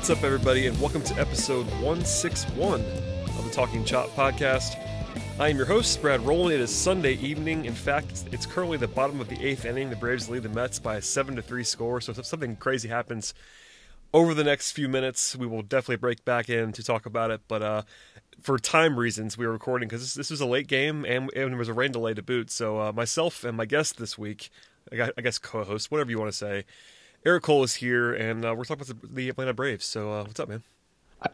What's up, everybody, and welcome to episode 161 of the Talking Chop podcast. I am your host, Brad Rowland. It is Sunday evening. In fact, it's currently the bottom of the eighth inning. The Braves lead the Mets by a 7 to 3 score. So, if something crazy happens over the next few minutes, we will definitely break back in to talk about it. But uh, for time reasons, we are recording because this, this was a late game and, and there was a rain delay to boot. So, uh, myself and my guest this week, I guess co host, whatever you want to say, Eric Cole is here, and uh, we're talking about the, the Atlanta Braves. So, uh, what's up, man?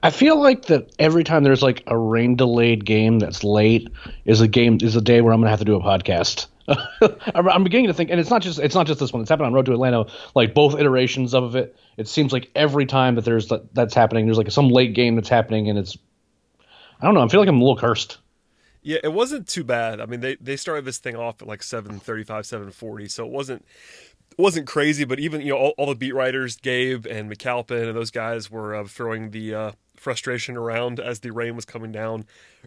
I feel like that every time there's like a rain delayed game that's late is a game is a day where I'm gonna have to do a podcast. I'm beginning to think, and it's not just it's not just this one. It's happened on Road to Atlanta, like both iterations of it. It seems like every time that there's that's happening, there's like some late game that's happening, and it's I don't know. I feel like I'm a little cursed. Yeah, it wasn't too bad. I mean, they they started this thing off at like 7:35, 7:40, so it wasn't wasn't crazy, but even you know all, all, the beat writers, Gabe and McAlpin and those guys were uh, throwing the uh, frustration around as the rain was coming down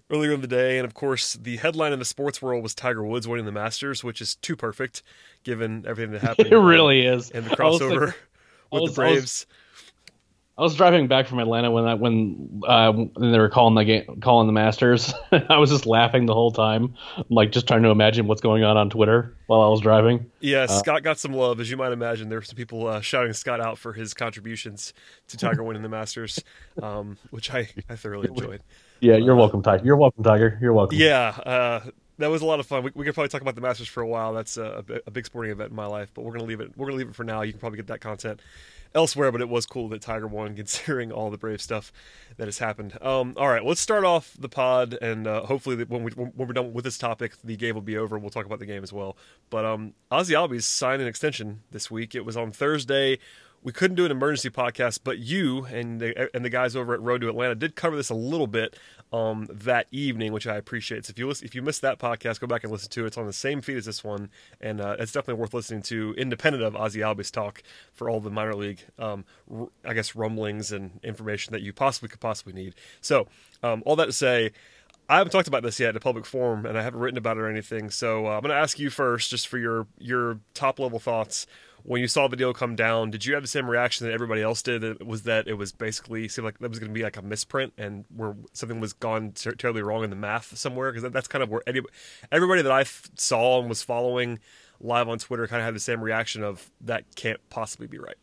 earlier in the day. And of course, the headline in the sports world was Tiger Woods winning the Masters, which is too perfect given everything that happened. it really is, and the crossover with was, the Braves. I was driving back from Atlanta when that when uh, when they were calling the game, calling the Masters. I was just laughing the whole time, like just trying to imagine what's going on on Twitter while I was driving. Yeah, uh, Scott got some love, as you might imagine. There were some people uh, shouting Scott out for his contributions to Tiger winning the Masters, um, which I, I thoroughly enjoyed. Yeah, you're uh, welcome, Tiger. You're welcome, Tiger. You're welcome. Yeah, uh, that was a lot of fun. We, we could probably talk about the Masters for a while. That's a, a big sporting event in my life, but we're gonna leave it. We're gonna leave it for now. You can probably get that content elsewhere, but it was cool that Tiger won considering all the brave stuff that has happened. Um, all right, let's start off the pod, and uh, hopefully when, we, when we're done with this topic, the game will be over. We'll talk about the game as well. But um, Ozzy Albies signed an extension this week. It was on Thursday we couldn't do an emergency podcast, but you and the, and the guys over at Road to Atlanta did cover this a little bit um, that evening, which I appreciate. So if you listen, if you missed that podcast, go back and listen to it. It's on the same feed as this one, and uh, it's definitely worth listening to, independent of Ozzy Albies talk for all the minor league, um, r- I guess, rumblings and information that you possibly could possibly need. So um, all that to say. I haven't talked about this yet in a public forum, and I haven't written about it or anything. So uh, I'm going to ask you first, just for your your top level thoughts when you saw the deal come down, did you have the same reaction that everybody else did? It was that it was basically seemed like that was going to be like a misprint and where something was gone ter- terribly wrong in the math somewhere? Because that, that's kind of where any, everybody that I f- saw and was following live on Twitter kind of had the same reaction of that can't possibly be right.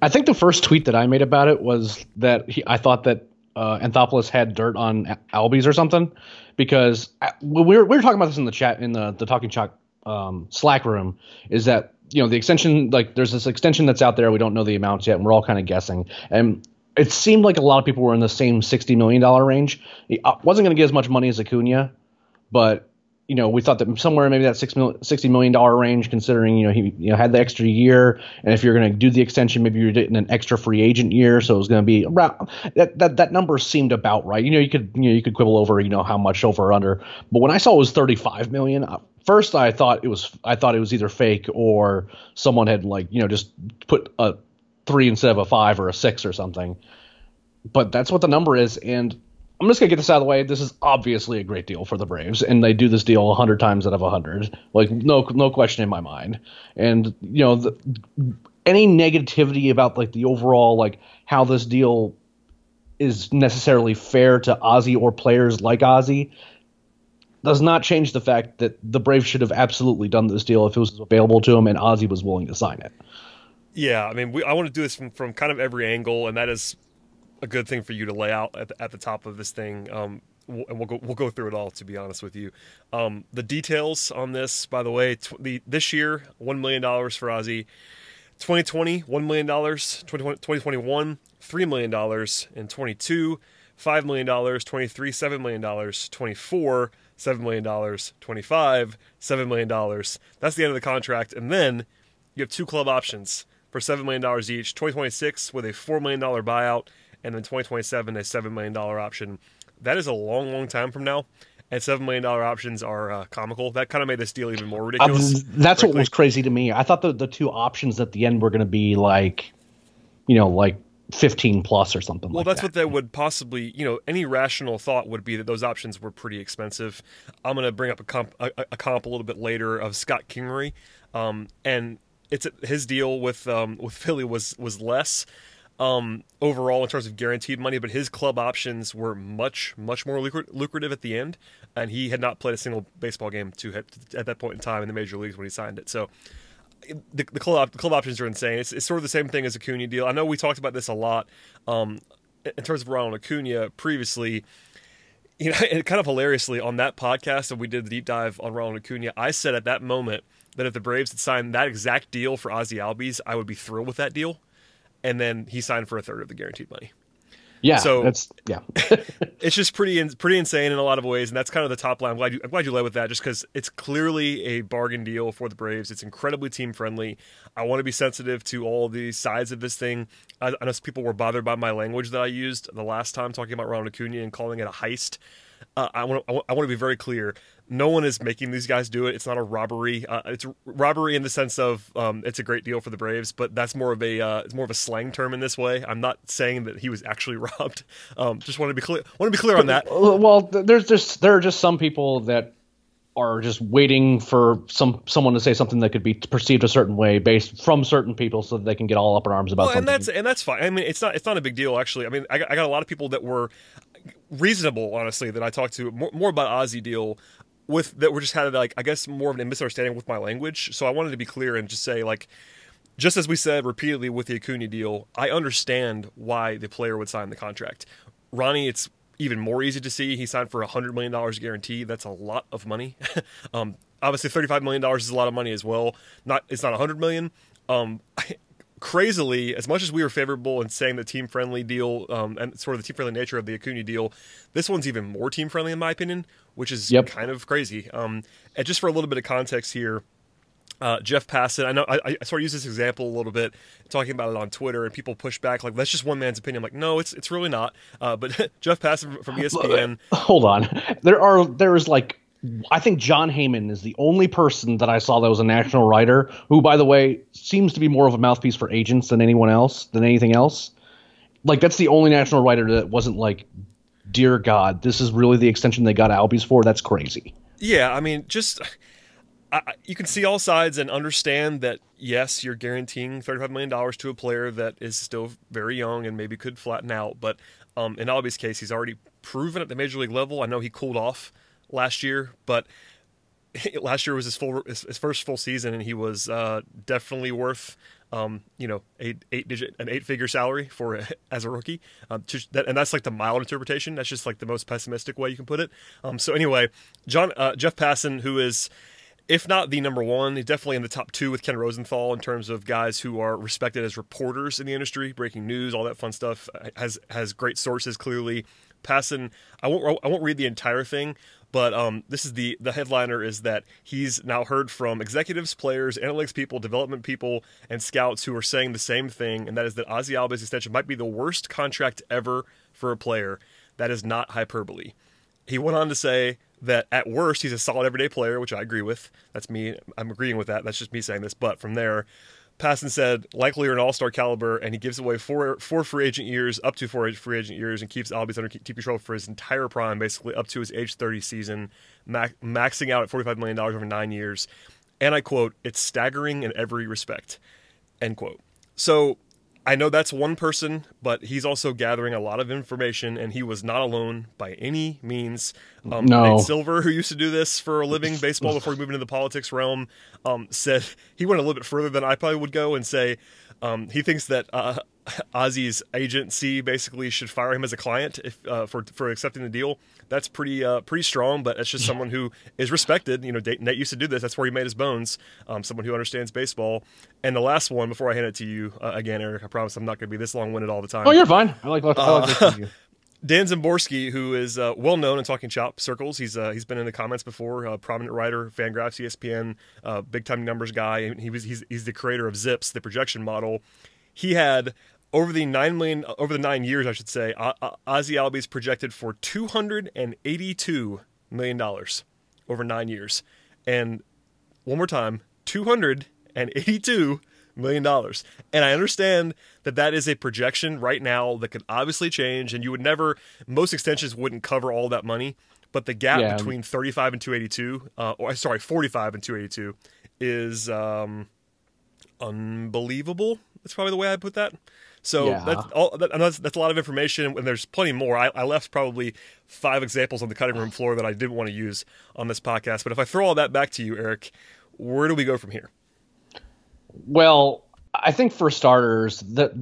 I think the first tweet that I made about it was that he, I thought that uh, Anthopoulos had dirt on Albies or something because uh, we were we were talking about this in the chat in the the Talking Chop um, Slack room is that you know the extension like there's this extension that's out there. We don't know the amounts yet and we're all kind of guessing. And it seemed like a lot of people were in the same 60 million dollar range. He uh, wasn't going to get as much money as Acuna but you know we thought that somewhere maybe that six mil, 60 million dollar range considering you know he you know had the extra year. And if you're going to do the extension maybe you're getting an extra free agent year. So it was going to be around that, that that number seemed about right. You know you could you know you could quibble over you know how much over or under. But when i saw it was 35 million first I thought it was I thought it was either fake or someone had like you know just put a three instead of a five or a six or something. But that's what the number is, and I'm just gonna get this out of the way. This is obviously a great deal for the Braves, and they do this deal hundred times out of hundred, like no no question in my mind. And you know, the, any negativity about like the overall like how this deal is necessarily fair to Ozzy or players like Ozzy does not change the fact that the Braves should have absolutely done this deal if it was available to him and Ozzy was willing to sign it. Yeah, I mean, we, I want to do this from, from kind of every angle, and that is a good thing for you to lay out at the, at the top of this thing. Um, we'll, and we'll go we'll go through it all. To be honest with you, um, the details on this, by the way, tw- the this year one million dollars for Ozzy. 2020, $1 million. 2021, $3 million. In 22, $5 million. 23, $7 million. 24, $7 million. 25, $7 million. That's the end of the contract. And then you have two club options for $7 million each. 2026 with a $4 million buyout. And then 2027, a $7 million option. That is a long, long time from now and seven million dollar options are uh, comical. That kind of made this deal even more ridiculous. Um, that's frankly. what was crazy to me. I thought the the two options at the end were going to be like, you know, like 15 plus or something well like that's that. what they would possibly you know any rational thought would be that those options were pretty expensive i'm going to bring up a comp a, a, comp a little bit later of scott kingery um, and it's his deal with um, with philly was was less um, overall in terms of guaranteed money, but his club options were much, much more lucrative at the end, and he had not played a single baseball game to hit, at that point in time in the major leagues when he signed it. So the, the club the club options are insane. It's, it's sort of the same thing as Acuna deal. I know we talked about this a lot um, in terms of Ronald Acuna previously. You know, and kind of hilariously on that podcast that we did the deep dive on Ronald Acuna, I said at that moment that if the Braves had signed that exact deal for Ozzy Albies, I would be thrilled with that deal and then he signed for a third of the guaranteed money. Yeah, so that's yeah. it's just pretty pretty insane in a lot of ways, and that's kind of the top line. I'm glad you, I'm glad you led with that, just because it's clearly a bargain deal for the Braves. It's incredibly team friendly. I want to be sensitive to all the sides of this thing. I, I know people were bothered by my language that I used the last time talking about Ronald Acuna and calling it a heist. Uh, I want I want to be very clear no one is making these guys do it. It's not a robbery. Uh, it's robbery in the sense of um, it's a great deal for the Braves, but that's more of a uh, it's more of a slang term in this way. I'm not saying that he was actually robbed. Um, just want to be clear. Want to be clear on that. Well, there's just there are just some people that are just waiting for some someone to say something that could be perceived a certain way based from certain people so that they can get all up in arms about well, something. and that's and that's fine. I mean, it's not it's not a big deal actually. I mean, I got, I got a lot of people that were reasonable, honestly, that I talked to more, more about Ozzy deal with that were just had like I guess more of a misunderstanding with my language. So I wanted to be clear and just say like just as we said repeatedly with the Acuna deal, I understand why the player would sign the contract. Ronnie, it's even more easy to see. He signed for a hundred million dollars guarantee. That's a lot of money. um, obviously, thirty-five million dollars is a lot of money as well. Not it's not a hundred million. Um, crazily, as much as we were favorable in saying the team friendly deal um, and sort of the team friendly nature of the Acuna deal, this one's even more team friendly in my opinion, which is yep. kind of crazy. Um, and just for a little bit of context here, uh, Jeff Passan, I know I, I, sort of use this example a little bit, talking about it on Twitter, and people push back like that's just one man's opinion. I'm like, no, it's it's really not. Uh, but Jeff Passan from ESPN. Hold on, there are there is like I think Jon Heyman is the only person that I saw that was a national writer who, by the way, seems to be more of a mouthpiece for agents than anyone else, than anything else. Like that's the only national writer that wasn't like, dear God, this is really the extension they got Albies for. That's crazy. Yeah, I mean, just I, you can see all sides and understand that yes, you're guaranteeing thirty-five million dollars to a player that is still very young and maybe could flatten out. But um, in Albies' case, he's already proven at the major league level. I know he cooled off last year, but last year was his full his, his first full season, and he was uh, definitely worth um, you know eight eight digit an eight figure salary for as a rookie. Um, to, that, and that's like the mild interpretation. That's just like the most pessimistic way you can put it. Um, so anyway, John uh, Jeff Passan, who is if not the number one, definitely in the top two with Ken Rosenthal in terms of guys who are respected as reporters in the industry, breaking news, all that fun stuff. Has has great sources clearly. Passan, I won't I won't read the entire thing, but um, this is the the headliner is that he's now heard from executives, players, analytics people, development people, and scouts who are saying the same thing, and that is that Ozzy Albies' extension might be the worst contract ever for a player. That is not hyperbole. He went on to say that at worst he's a solid everyday player, which I agree with. That's me. I'm agreeing with that. That's just me saying this. But from there, Passan said likely an all-star caliber, and he gives away four four free agent years, up to four free agent years, and keeps Albies under team control for his entire prime, basically up to his age 30 season, maxing out at 45 million dollars over nine years. And I quote, "It's staggering in every respect." End quote. So I know that's one person, but he's also gathering a lot of information, and he was not alone by any means. Um, no. Nate Silver, who used to do this for a living, baseball before he moved into the politics realm, um, said he went a little bit further than I probably would go and say Um, he thinks that uh, Ozzy's agency basically should fire him as a client if uh, for for accepting the deal. That's pretty uh, pretty strong, but it's just someone who is respected. You know, Nate used to do this. That's where he made his bones. Um, someone who understands baseball. And the last one, before I hand it to you uh, again, Eric, I promise I'm not going to be this long winded all the time. Oh, you're fine. I like. I like uh, Dan Szymborski, who is uh, well known in talking chop circles, he's uh, he's been in the comments before. Uh, prominent writer, Fangraphs, ESPN, uh, big time numbers guy. and He was he's, he's the creator of Zips, the projection model. He had over the nine million over the nine years, I should say, Ozzy Albies projected for two hundred and eighty-two million dollars over nine years, and one more time, two hundred and eighty-two million dollars. And I understand that that is a projection right now that could obviously change, and you would never most extensions wouldn't cover all that money. But the gap yeah. between 35 and 282, uh, or sorry, 45 and 282, is um, unbelievable. That's probably the way I put that. So yeah. that's all. That, that's, that's, a lot of information, and there's plenty more. I, I, left probably five examples on the cutting room floor that I didn't want to use on this podcast. But if I throw all that back to you, Eric, where do we go from here? Well, I think for starters, that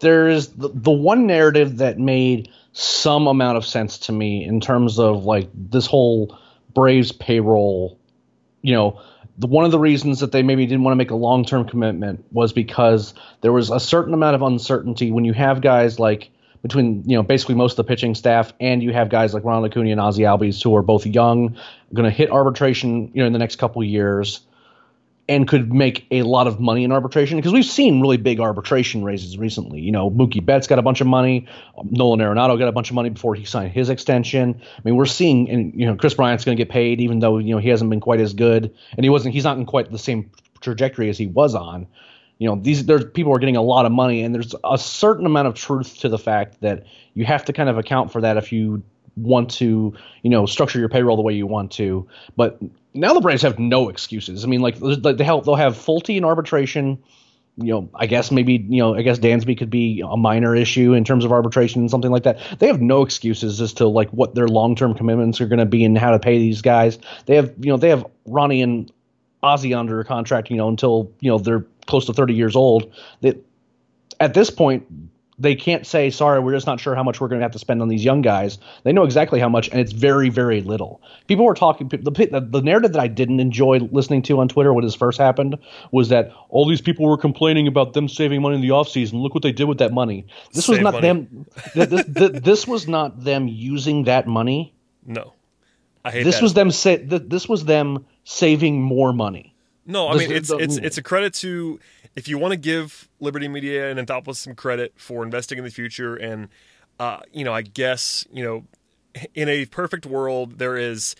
there's the, the one narrative that made some amount of sense to me in terms of like this whole Braves payroll, you know, the, one of the reasons that they maybe didn't want to make a long term commitment was because there was a certain amount of uncertainty when you have guys like between you know basically most of the pitching staff and you have guys like Ronald Acuna and Ozzy Albies who are both young, going to hit arbitration you know in the next couple years and could make a lot of money in arbitration because we've seen really big arbitration raises recently. You know, Mookie Betts got a bunch of money, um, Nolan Arenado got a bunch of money before he signed his extension. I mean, we're seeing, and you know, Kris Bryant's going to get paid even though you know he hasn't been quite as good, and he wasn't, he's not in quite the same trajectory as he was on. You know, these there's people are getting a lot of money, and there's a certain amount of truth to the fact that you have to kind of account for that if you want to, you know, structure your payroll the way you want to. But now the Braves have no excuses. I mean, like they help, they'll have Folty in arbitration. You know, I guess maybe you know, I guess Dansby could be a minor issue in terms of arbitration and something like that. They have no excuses as to like what their long term commitments are going to be and how to pay these guys. They have you know they have Ronnie and Ozzy under contract. You know until you know they're close to thirty years old. That at this point they can't say sorry we're just not sure how much we're going to have to spend on these young guys. They know exactly how much and it's very very little. People were talking the, the, the narrative that i didn't enjoy listening to on twitter when this first happened was that all these people were complaining about them saving money in the offseason. Look what they did with that money. This Save was not money. them this, this, this, was not them using that money. No. I hate this that. was them say this was them saving more money. No i mean it's it's it's a credit to if you want to give Liberty Media and Anthopoulos some credit for investing in the future, and uh, you know, I guess you know, in a perfect world, there is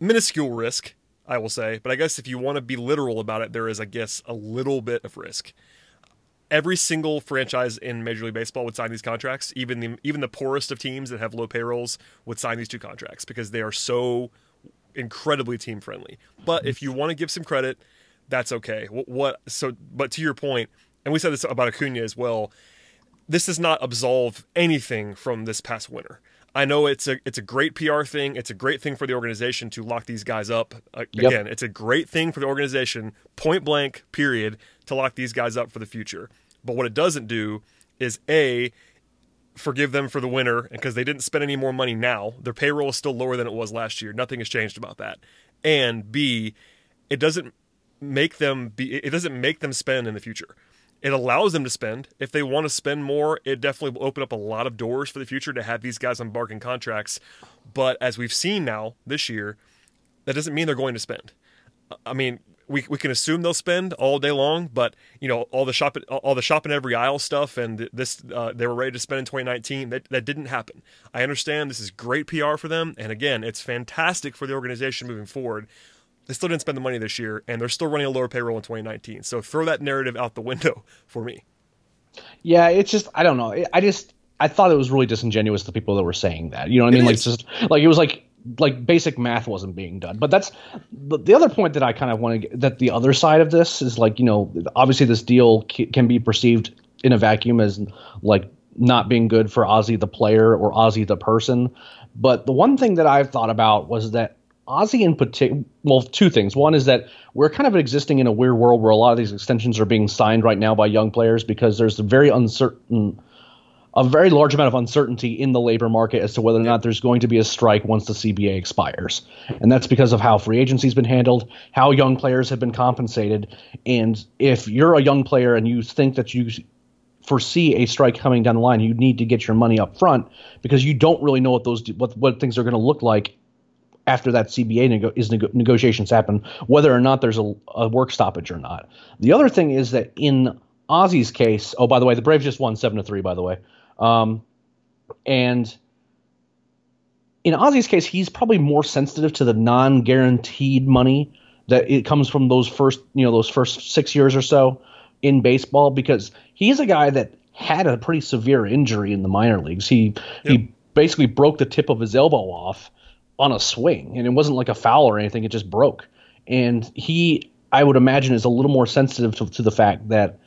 minuscule risk. I will say, but I guess if you want to be literal about it, there is, I guess, a little bit of risk. Every single franchise in Major League Baseball would sign these contracts. Even the even the poorest of teams that have low payrolls would sign these two contracts because they are so incredibly team friendly. But if you want to give some credit, that's okay. What, what so but to your point, and we said this about Acuna as well, this does not absolve anything from this past winter. I know it's a it's a great PR thing. It's a great thing for the organization to lock these guys up. Uh, yep. Again, it's a great thing for the organization, point blank, period, to lock these guys up for the future. But what it doesn't do is a forgive them for the winter because they didn't spend any more money now. Their payroll is still lower than it was last year. Nothing has changed about that. And B, it doesn't make them be it doesn't make them spend in the future it allows them to spend if they want to spend more it definitely will open up a lot of doors for the future to have these guys on bargain contracts but as we've seen now this year that doesn't mean they're going to spend i mean we, we can assume they'll spend all day long, but you know all the shop all the shop in every aisle stuff, and this uh, they were ready to spend in 2019. That that didn't happen. I understand this is great PR for them, and again, it's fantastic for the organization moving forward. They still didn't spend the money this year, and they're still running a lower payroll in 2019. So throw that narrative out the window for me. Yeah, it's just I don't know. I just I thought it was really disingenuous the people that were saying that. You know what I mean? Like just like it was like like basic math wasn't being done. But that's the, the other point that I kind of want to get that the other side of this is like you know obviously this deal can be perceived in a vacuum as like not being good for Ozzy the player or Ozzy the person. But the one thing that I've thought about was that Ozzy in particular, well, two things. One is that we're kind of existing in a weird world where a lot of these extensions are being signed right now by young players because there's a very uncertain, a very large amount of uncertainty in the labor market as to whether or not there's going to be a strike once the CBA expires. And that's because of how free agency's been handled, how young players have been compensated. And if you're a young player and you think that you foresee a strike coming down the line, you need to get your money up front because you don't really know what those what what things are going to look like after that CBA nego- is nego- negotiations happen, whether or not there's a, a, work stoppage or not. The other thing is that in Ozzy's case, oh by the way, the Braves just won seven to three. By the way, um, and in Ozzy's case, he's probably more sensitive to the non-guaranteed money that it comes from those first, you know, those first six years or so in baseball because he's a guy that had a pretty severe injury in the minor leagues. He yep. he basically broke the tip of his elbow off on a swing, and it wasn't like a foul or anything. It just broke, and he, I would imagine, is a little more sensitive to, to the fact that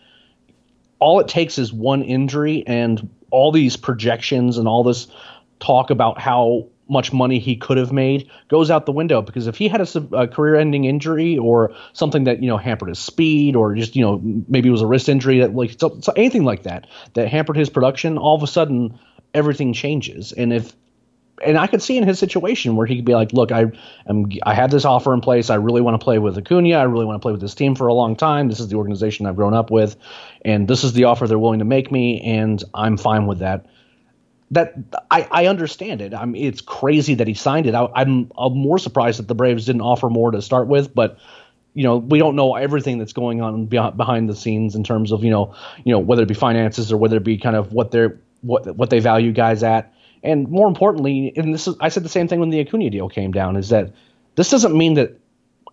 all it takes is one injury, and all these projections and all this talk about how much money he could have made goes out the window because if he had a, a, career-ending injury or something that you know hampered his speed or just you know maybe it was a wrist injury that like so, so anything like that that hampered his production all of a sudden everything changes and if and I could see in his situation where he could be like, "Look, I am I have this offer in place. I really want to play with Acuna. I really want to play with this team for a long time. This is the organization I've grown up with, and this is the offer they're willing to make me, and I'm fine with that." that I, I understand it. I mean, it's crazy that he signed it. I, I'm I'm more surprised that the Braves didn't offer more to start with, but you know we don't know everything that's going on behind the scenes in terms of you know you know whether it be finances or whether it be kind of what they're what what they value guys at, and more importantly, and this is I said the same thing when the Acuna deal came down is that this doesn't mean that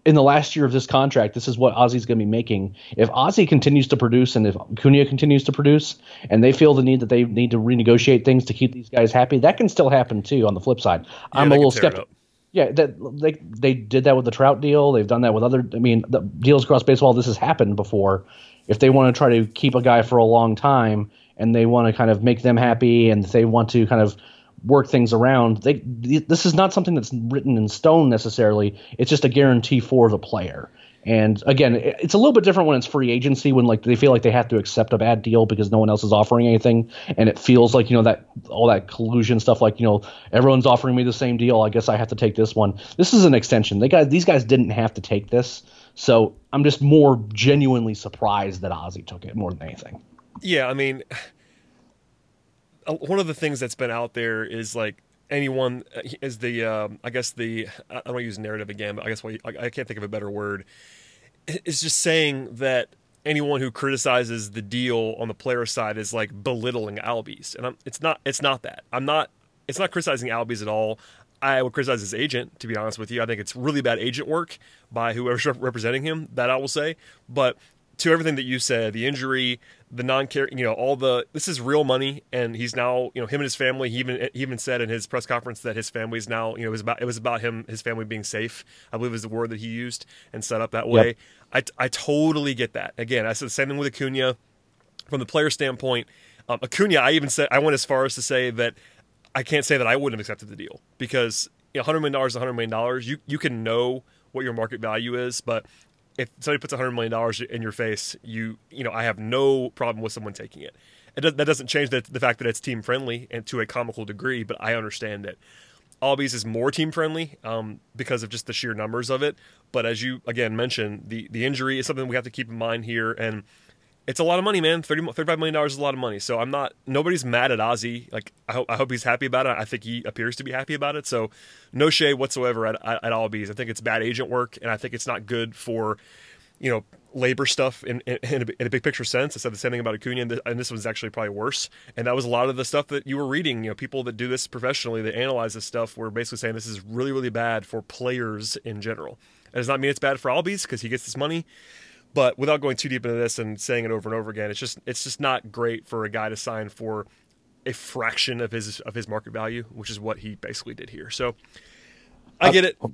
in the last year of this contract, this is what Ozzy's going to be making. If Ozzy continues to produce and if Acuna continues to produce, and they feel the need that they need to renegotiate things to keep these guys happy, that can still happen too. On the flip side, yeah, I'm a little skeptical. Yeah, that they they did that with the Trout deal. They've done that with other. I mean, the deals across baseball. This has happened before. If they want to try to keep a guy for a long time and they want to kind of make them happy and they want to kind of work things around. They this is not something that's written in stone necessarily. It's just a guarantee for the player. And again, it's a little bit different when it's free agency when like they feel like they have to accept a bad deal because no one else is offering anything, and it feels like you know that all that collusion stuff. Like you know everyone's offering me the same deal. I guess I have to take this one. This is an extension. They got these guys didn't have to take this, so I'm just more genuinely surprised that Ozzy took it more than anything. Yeah, I mean one of the things that's been out there is like anyone uh, is the um, I guess the I don't want to use narrative again, but I guess what I can't think of a better word. It's just saying that anyone who criticizes the deal on the player side is like belittling Albies, and I'm, it's not. It's not that. I'm not. It's not criticizing Albies at all. I would criticize his agent, to be honest with you. I think it's really bad agent work by whoever's representing him. That I will say, but to everything that you said, the injury, the non-care, you know, all the this is real money, and he's now, you know, him and his family. He even he even said in his press conference that his family is now, you know, it was about it was about him, his family being safe. I believe is the word that he used and set up that way. Yep. I I totally get that. Again, I said the same thing with Acuna. From the player standpoint, um, Acuna, I even said I went as far as to say that I can't say that I wouldn't have accepted the deal because you know, hundred million dollars, hundred million dollars, you you can know what your market value is, but if somebody puts hundred million dollars in your face, you you know I have no problem with someone taking it. it does, that doesn't change the, the fact that it's team friendly and to a comical degree, but I understand it. Albies is more team friendly um, because of just the sheer numbers of it. But as you again mentioned, the the injury is something we have to keep in mind here, and it's a lot of money, man. 30, $35 million is a lot of money. So I'm not, nobody's mad at Ozzy. Like, I hope, I hope he's happy about it. I think he appears to be happy about it. So no shade whatsoever at, at, at Albies. I think it's bad agent work, and I think it's not good for, you know, labor stuff in, in, in, a, in a, big picture sense. I said the same thing about Acuna, and, this, and this one's actually probably worse. And that was a lot of the stuff that you were reading. You know, people that do this professionally, that analyze this stuff, were basically saying this is really, really bad for players in general. It does not mean it's bad for Albies because he gets this money. But without going too deep into this and saying it over and over again, it's just it's just not great for a guy to sign for a fraction of his of his market value, which is what he basically did here. So I get it. Uh,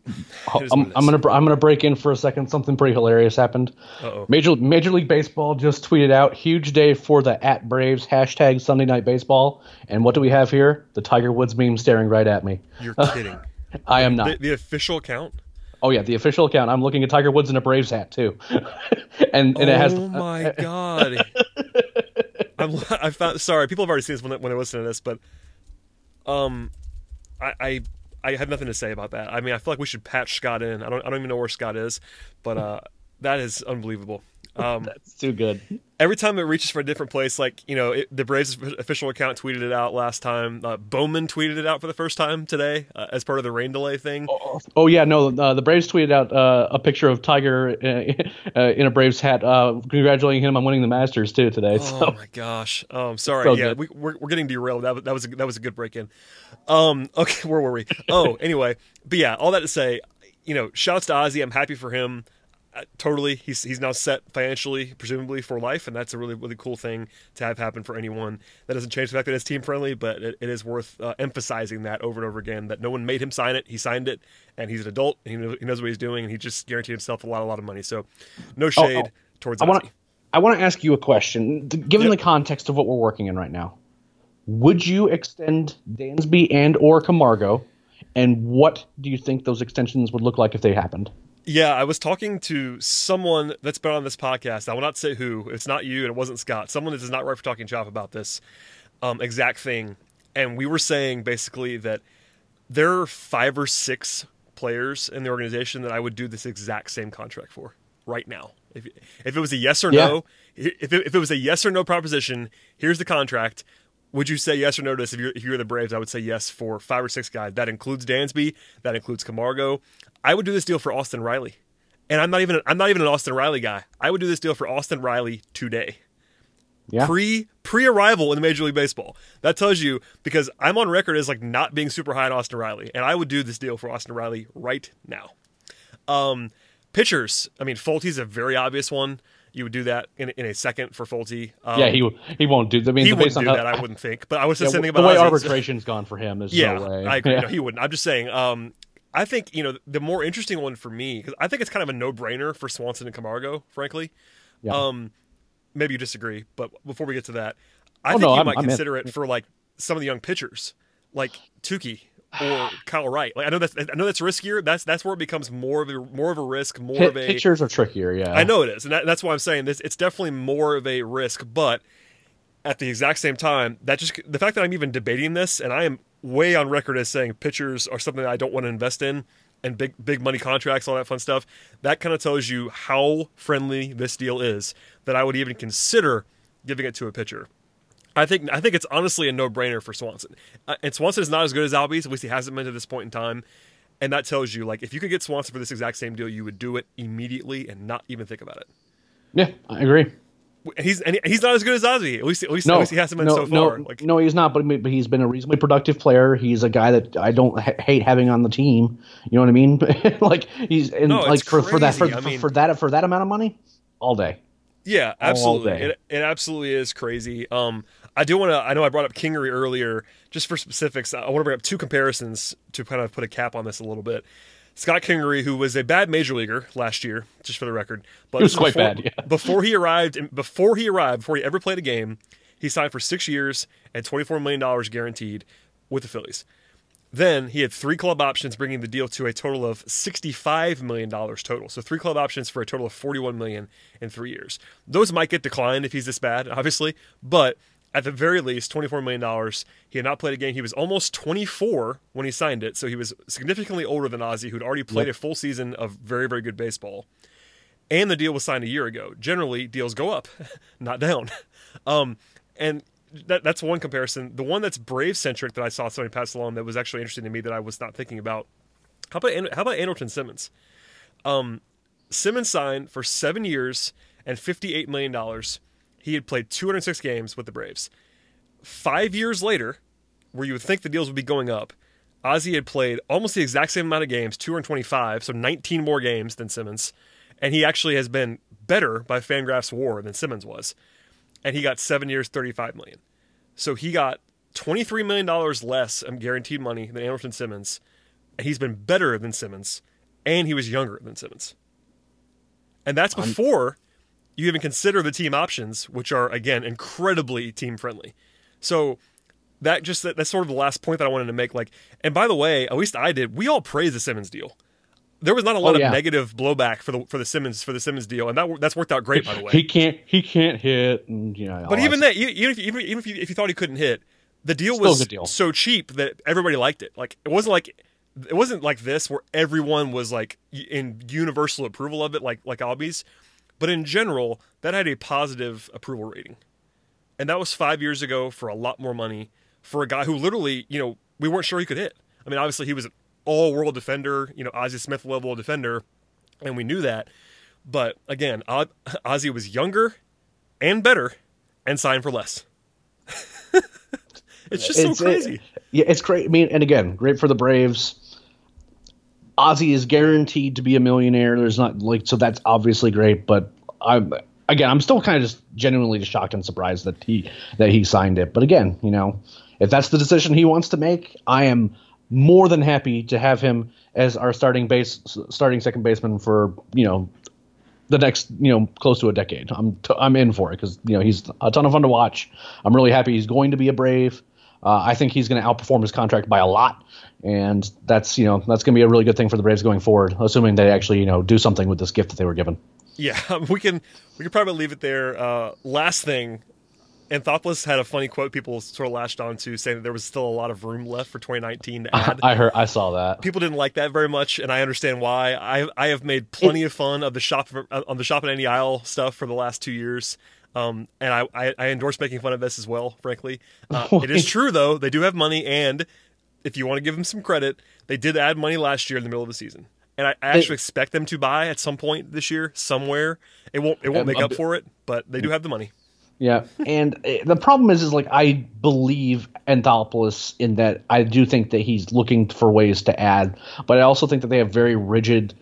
it I'm, I'm, gonna I'm gonna break in for a second. Something pretty hilarious happened. Uh-oh. Major Major League Baseball just tweeted out huge day for the at Braves hashtag Sunday Night Baseball. And what do we have here? The Tiger Woods meme staring right at me. You're kidding. I am not. The, the official account. Oh yeah, the official account. I'm looking at Tiger Woods in a Braves hat too, and and oh it has. Oh my god! I'm I found sorry. People have already seen this when they, when they listen to this, but um, I, I I have nothing to say about that. I mean, I feel like we should patch Scott in. I don't I don't even know where Scott is, but uh, that is unbelievable. Um, That's too good. every time it reaches for a different place, like you know, it, the Braves official account tweeted it out last time. Uh, Bowman tweeted it out for the first time today uh, as part of the rain delay thing. Oh, oh yeah, no. Uh, the Braves tweeted out uh, a picture of Tiger uh, in a Braves hat, uh, congratulating him on winning the Masters too today. Oh my gosh! Um, sorry. So yeah, good. we, we're we're getting derailed. That was that was a, that was a good break in. Um, okay, where were we? Oh, anyway, but yeah, all that to say, you know, shouts to Ozzy. I'm happy for him. Uh, totally, he's he's now set financially, presumably for life, and that's a really really cool thing to have happen for anyone. That doesn't change the fact that it's team friendly, but it, it is worth uh, emphasizing that over and over again. That no one made him sign it; he signed it, and he's an adult, and he knows, he knows what he's doing, and he just guaranteed himself a lot a lot of money. So, no shade oh. towards I want to I want to ask you a question. Given Yep. the context of what we're working in right now, would you extend Dansby and or Camargo, and what do you think those extensions would look like if they happened? Yeah, I was talking to someone that's been on this podcast. I will not say who. It's not you, and it wasn't Scott. Someone that is not right for Talking Chop about this um, exact thing. And we were saying basically that there are five or six players in the organization that I would do this exact same contract for right now. If, if it was a yes or no, if it, if it was a yes or no proposition, here's the contract. Would you say yes or no to this? If you're, if you're the Braves, I would say yes for five or six guys. That includes Dansby. That includes Camargo. I would do this deal for Austin Riley, and I'm not even I'm not even an Austin Riley guy. I would do this deal for Austin Riley today Yeah. pre pre arrival in the Major League Baseball. That tells you because I'm on record as like not being super high on Austin Riley, and I would do this deal for Austin Riley right now. Um, pitchers. I mean, Folty's a very obvious one. You would do that in, in a second for Folty. Um, yeah, he he won't do. I mean, he wouldn't do how- that. I wouldn't think, but I was yeah, just saying the about way Ozzy. arbitration's gone for him is Yeah, no way. I agree. Yeah. No, he wouldn't. I'm just saying. Um, I think you know the more interesting one for me because I think it's kind of a no-brainer for Swanson and Camargo, frankly. Yeah. Um, maybe you disagree, but before we get to that, I Oh, think no, you I'm- might I'm in. consider it for like some of the young pitchers, like Touki or Kyle Wright. Like I know that's I know that's riskier. That's that's where it becomes more of a more of a risk, more Pit- of a Pictures are trickier. Yeah, I know it is, and that, that's why I'm saying this. It's definitely more of a risk, but at the exact same time, that just the fact that I'm even debating this, and I am way on record as saying pitchers are something that I don't want to invest in, and big big money contracts, all that fun stuff. That kind of tells you how friendly this deal is. That I would even consider giving it to a pitcher. I think I think it's honestly a no brainer for Swanson. Uh, and Swanson is not as good as Albies. At least he hasn't been to this point in time. And that tells you, like, if you could get Swanson for this exact same deal, you would do it immediately and not even think about it. Yeah, I agree. He's and he's not as good as Ozzy. At least at least, No, at least he hasn't been no, so far. No, like no, he's not. But, but he's been a reasonably productive player. He's a guy that I don't ha- hate having on the team. You know what I mean? like he's and No, like for, for that for. I for- mean- for that for that amount of money, all day. yeah, absolutely. It, it absolutely is crazy. Um, I do want to. I know I brought up Kingery earlier. Just for specifics, I want to bring up two comparisons to kind of put a cap on this a little bit. Scott Kingery, who was a bad major leaguer last year, just for the record, but He was quite before, bad, yeah. before he arrived, before he arrived, before he ever played a game, he signed for six years and twenty four million dollars guaranteed with the Phillies. Then he had three club options, bringing the deal to a total of sixty-five million dollars total. So three club options for a total of 41 million in three years. Those might get declined if he's this bad, obviously, but at the very least, twenty-four million dollars. He had not played a game. He was almost twenty-four when he signed it, so he was significantly older than Ozzy, who'd already played a full season of very, very good baseball. And the deal was signed a year ago. Generally, deals go up, not down. Um, and that, that's one comparison. The one that's Brave centric that I saw somebody pass along that was actually interesting to me that I was not thinking about. How about how about Andrelton Simmons? Um, Simmons signed for seven years and fifty-eight million dollars. He had played 206 games with the Braves. Five years later, where you would think the deals would be going up, Ozzy had played almost the exact same amount of games, 225, so 19 more games than Simmons, and he actually has been better by Fangraphs WAR than Simmons was, and he got seven years, 35 million. So he got 23 million dollars less in guaranteed money than Andrelton Simmons, and he's been better than Simmons, and he was younger than Simmons, and that's before you even consider the team options, which are again incredibly team friendly. So that just that, that's sort of the last point that I wanted to make. Like, and by the way, at least I did. We all praised the Simmons deal. There was not a oh, lot Oh, yeah. of negative blowback for the for the Simmons for the Simmons deal, and that that's worked out great. By the way, He can't he can't hit and you know. but even that. that, even if even, even if you, if you thought he couldn't hit, the deal was deal. so cheap that everybody liked it. Like it wasn't like it wasn't like this where everyone was like in universal approval of it, like like Albies. But in general, that had a positive approval rating, and that was five years ago for a lot more money for a guy who literally, you know, we weren't sure he could hit. I mean, obviously he was an all-world defender, you know, Ozzie Smith level defender, and we knew that. But again, O- Ozzy was younger and better and signed for less. it's just so It's- it- crazy. yeah, it's great. I mean, and again, great for the Braves. Ozzy is guaranteed to be a millionaire. There's not like so that's obviously great, but I'm again, I'm still kind of just genuinely shocked and surprised that he that he signed it. But again, you know, if that's the decision he wants to make, I am more than happy to have him as our starting base starting second baseman for you know the next you know close to a decade. I'm t- I'm in for it because you know he's a ton of fun to watch. I'm really happy he's going to be a Brave. Uh, I think he's going to outperform his contract by a lot, and that's you know that's going to be a really good thing for the Braves going forward, assuming they actually you know do something with this gift that they were given. Yeah, we can we can probably leave it there. Uh, last thing, Anthopoulos had a funny quote people sort of latched onto, saying that there was still a lot of room left for 2019 to add. I heard I saw that. people didn't like that very much, and I understand why. I I have made plenty of fun of the shop on the shop in any aisle stuff for the last two years, um, and I, I I endorse making fun of this as well. Frankly, uh, it is true though they do have money, and if you want to give them some credit, they did add money last year in the middle of the season, and I, I actually expect them to buy at some point this year somewhere. It won't it won't make up for it, but they do have the money. Yeah, and uh, the problem is, is like I believe Anthopoulos in that I do think that he's looking for ways to add, but I also think that they have very rigid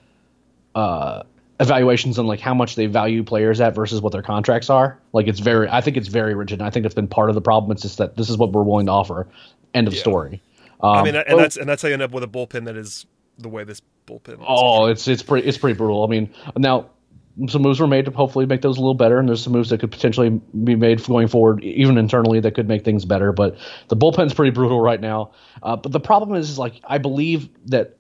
uh, evaluations on like how much they value players at versus what their contracts are. Like it's very, I think it's very rigid. And I think that's been part of the problem. It's just that this is what we're willing to offer. End of story. Um, I mean, and but- that's and that's how you end up with a bullpen that is the way this bullpen. is. Oh, it's it's pretty it's pretty brutal. I mean, now some moves were made to hopefully make those a little better, and there's some moves that could potentially be made going forward, even internally, that could make things better. But the bullpen's pretty brutal right now. Uh, but the problem is, is like I believe that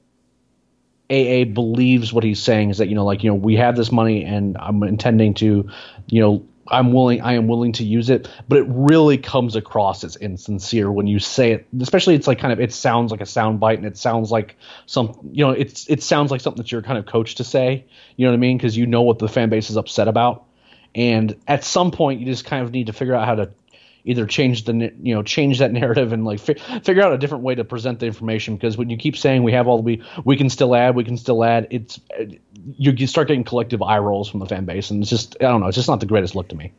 AA believes what he's saying is that you know like you know we have this money and I'm intending to, you know. I'm willing. I am willing to use it, but it really comes across as insincere when you say it. Especially, it's like kind of. It sounds like a sound bite, and it sounds like some. You know, it's it sounds like something that you're kind of coached to say. You know what I mean? Because you know what the fan base is upset about, and at some point, you just kind of need to figure out how to either change the you know change that narrative and like fi- figure out a different way to present the information because when you keep saying we have all we we can still add we can still add it's you, you start getting collective eye rolls from the fan base and it's just I don't know it's just not the greatest look to me.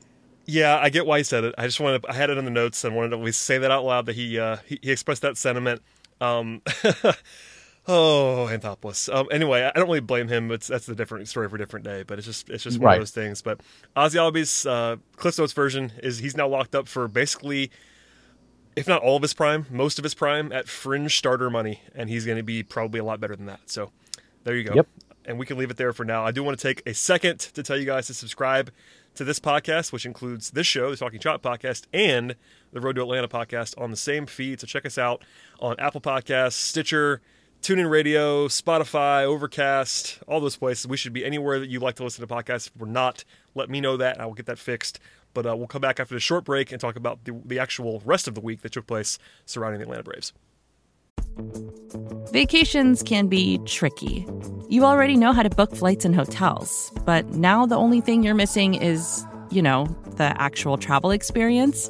Yeah, I get why he said it. I just wanted I had it in the notes and wanted to say that out loud that he uh, he, he expressed that sentiment. Um, oh, Anthopoulos. Um, anyway, I don't really blame him. It's that's a different story for a different day. But it's just it's just one Right. of those things. But Ozzy Albies uh, Cliff Notes version is he's now locked up for basically, if not all of his prime, most of his prime at fringe starter money, and he's going to be probably a lot better than that. So there you go. Yep. And we can leave it there for now. I do want to take a second to tell you guys to subscribe to this podcast, which includes this show, the Talking Chop podcast, and the Road to Atlanta podcast on the same feed. So check us out on Apple Podcasts, Stitcher, TuneIn Radio, Spotify, Overcast, all those places. We should be anywhere that you like to listen to podcasts. If we're not, let me know that, and I will get that fixed. But uh, we'll come back after the short break and talk about the, the actual rest of the week that took place surrounding the Atlanta Braves. Vacations can be tricky. You already know how to book flights and hotels, but now the only thing you're missing is, you know, the actual travel experience.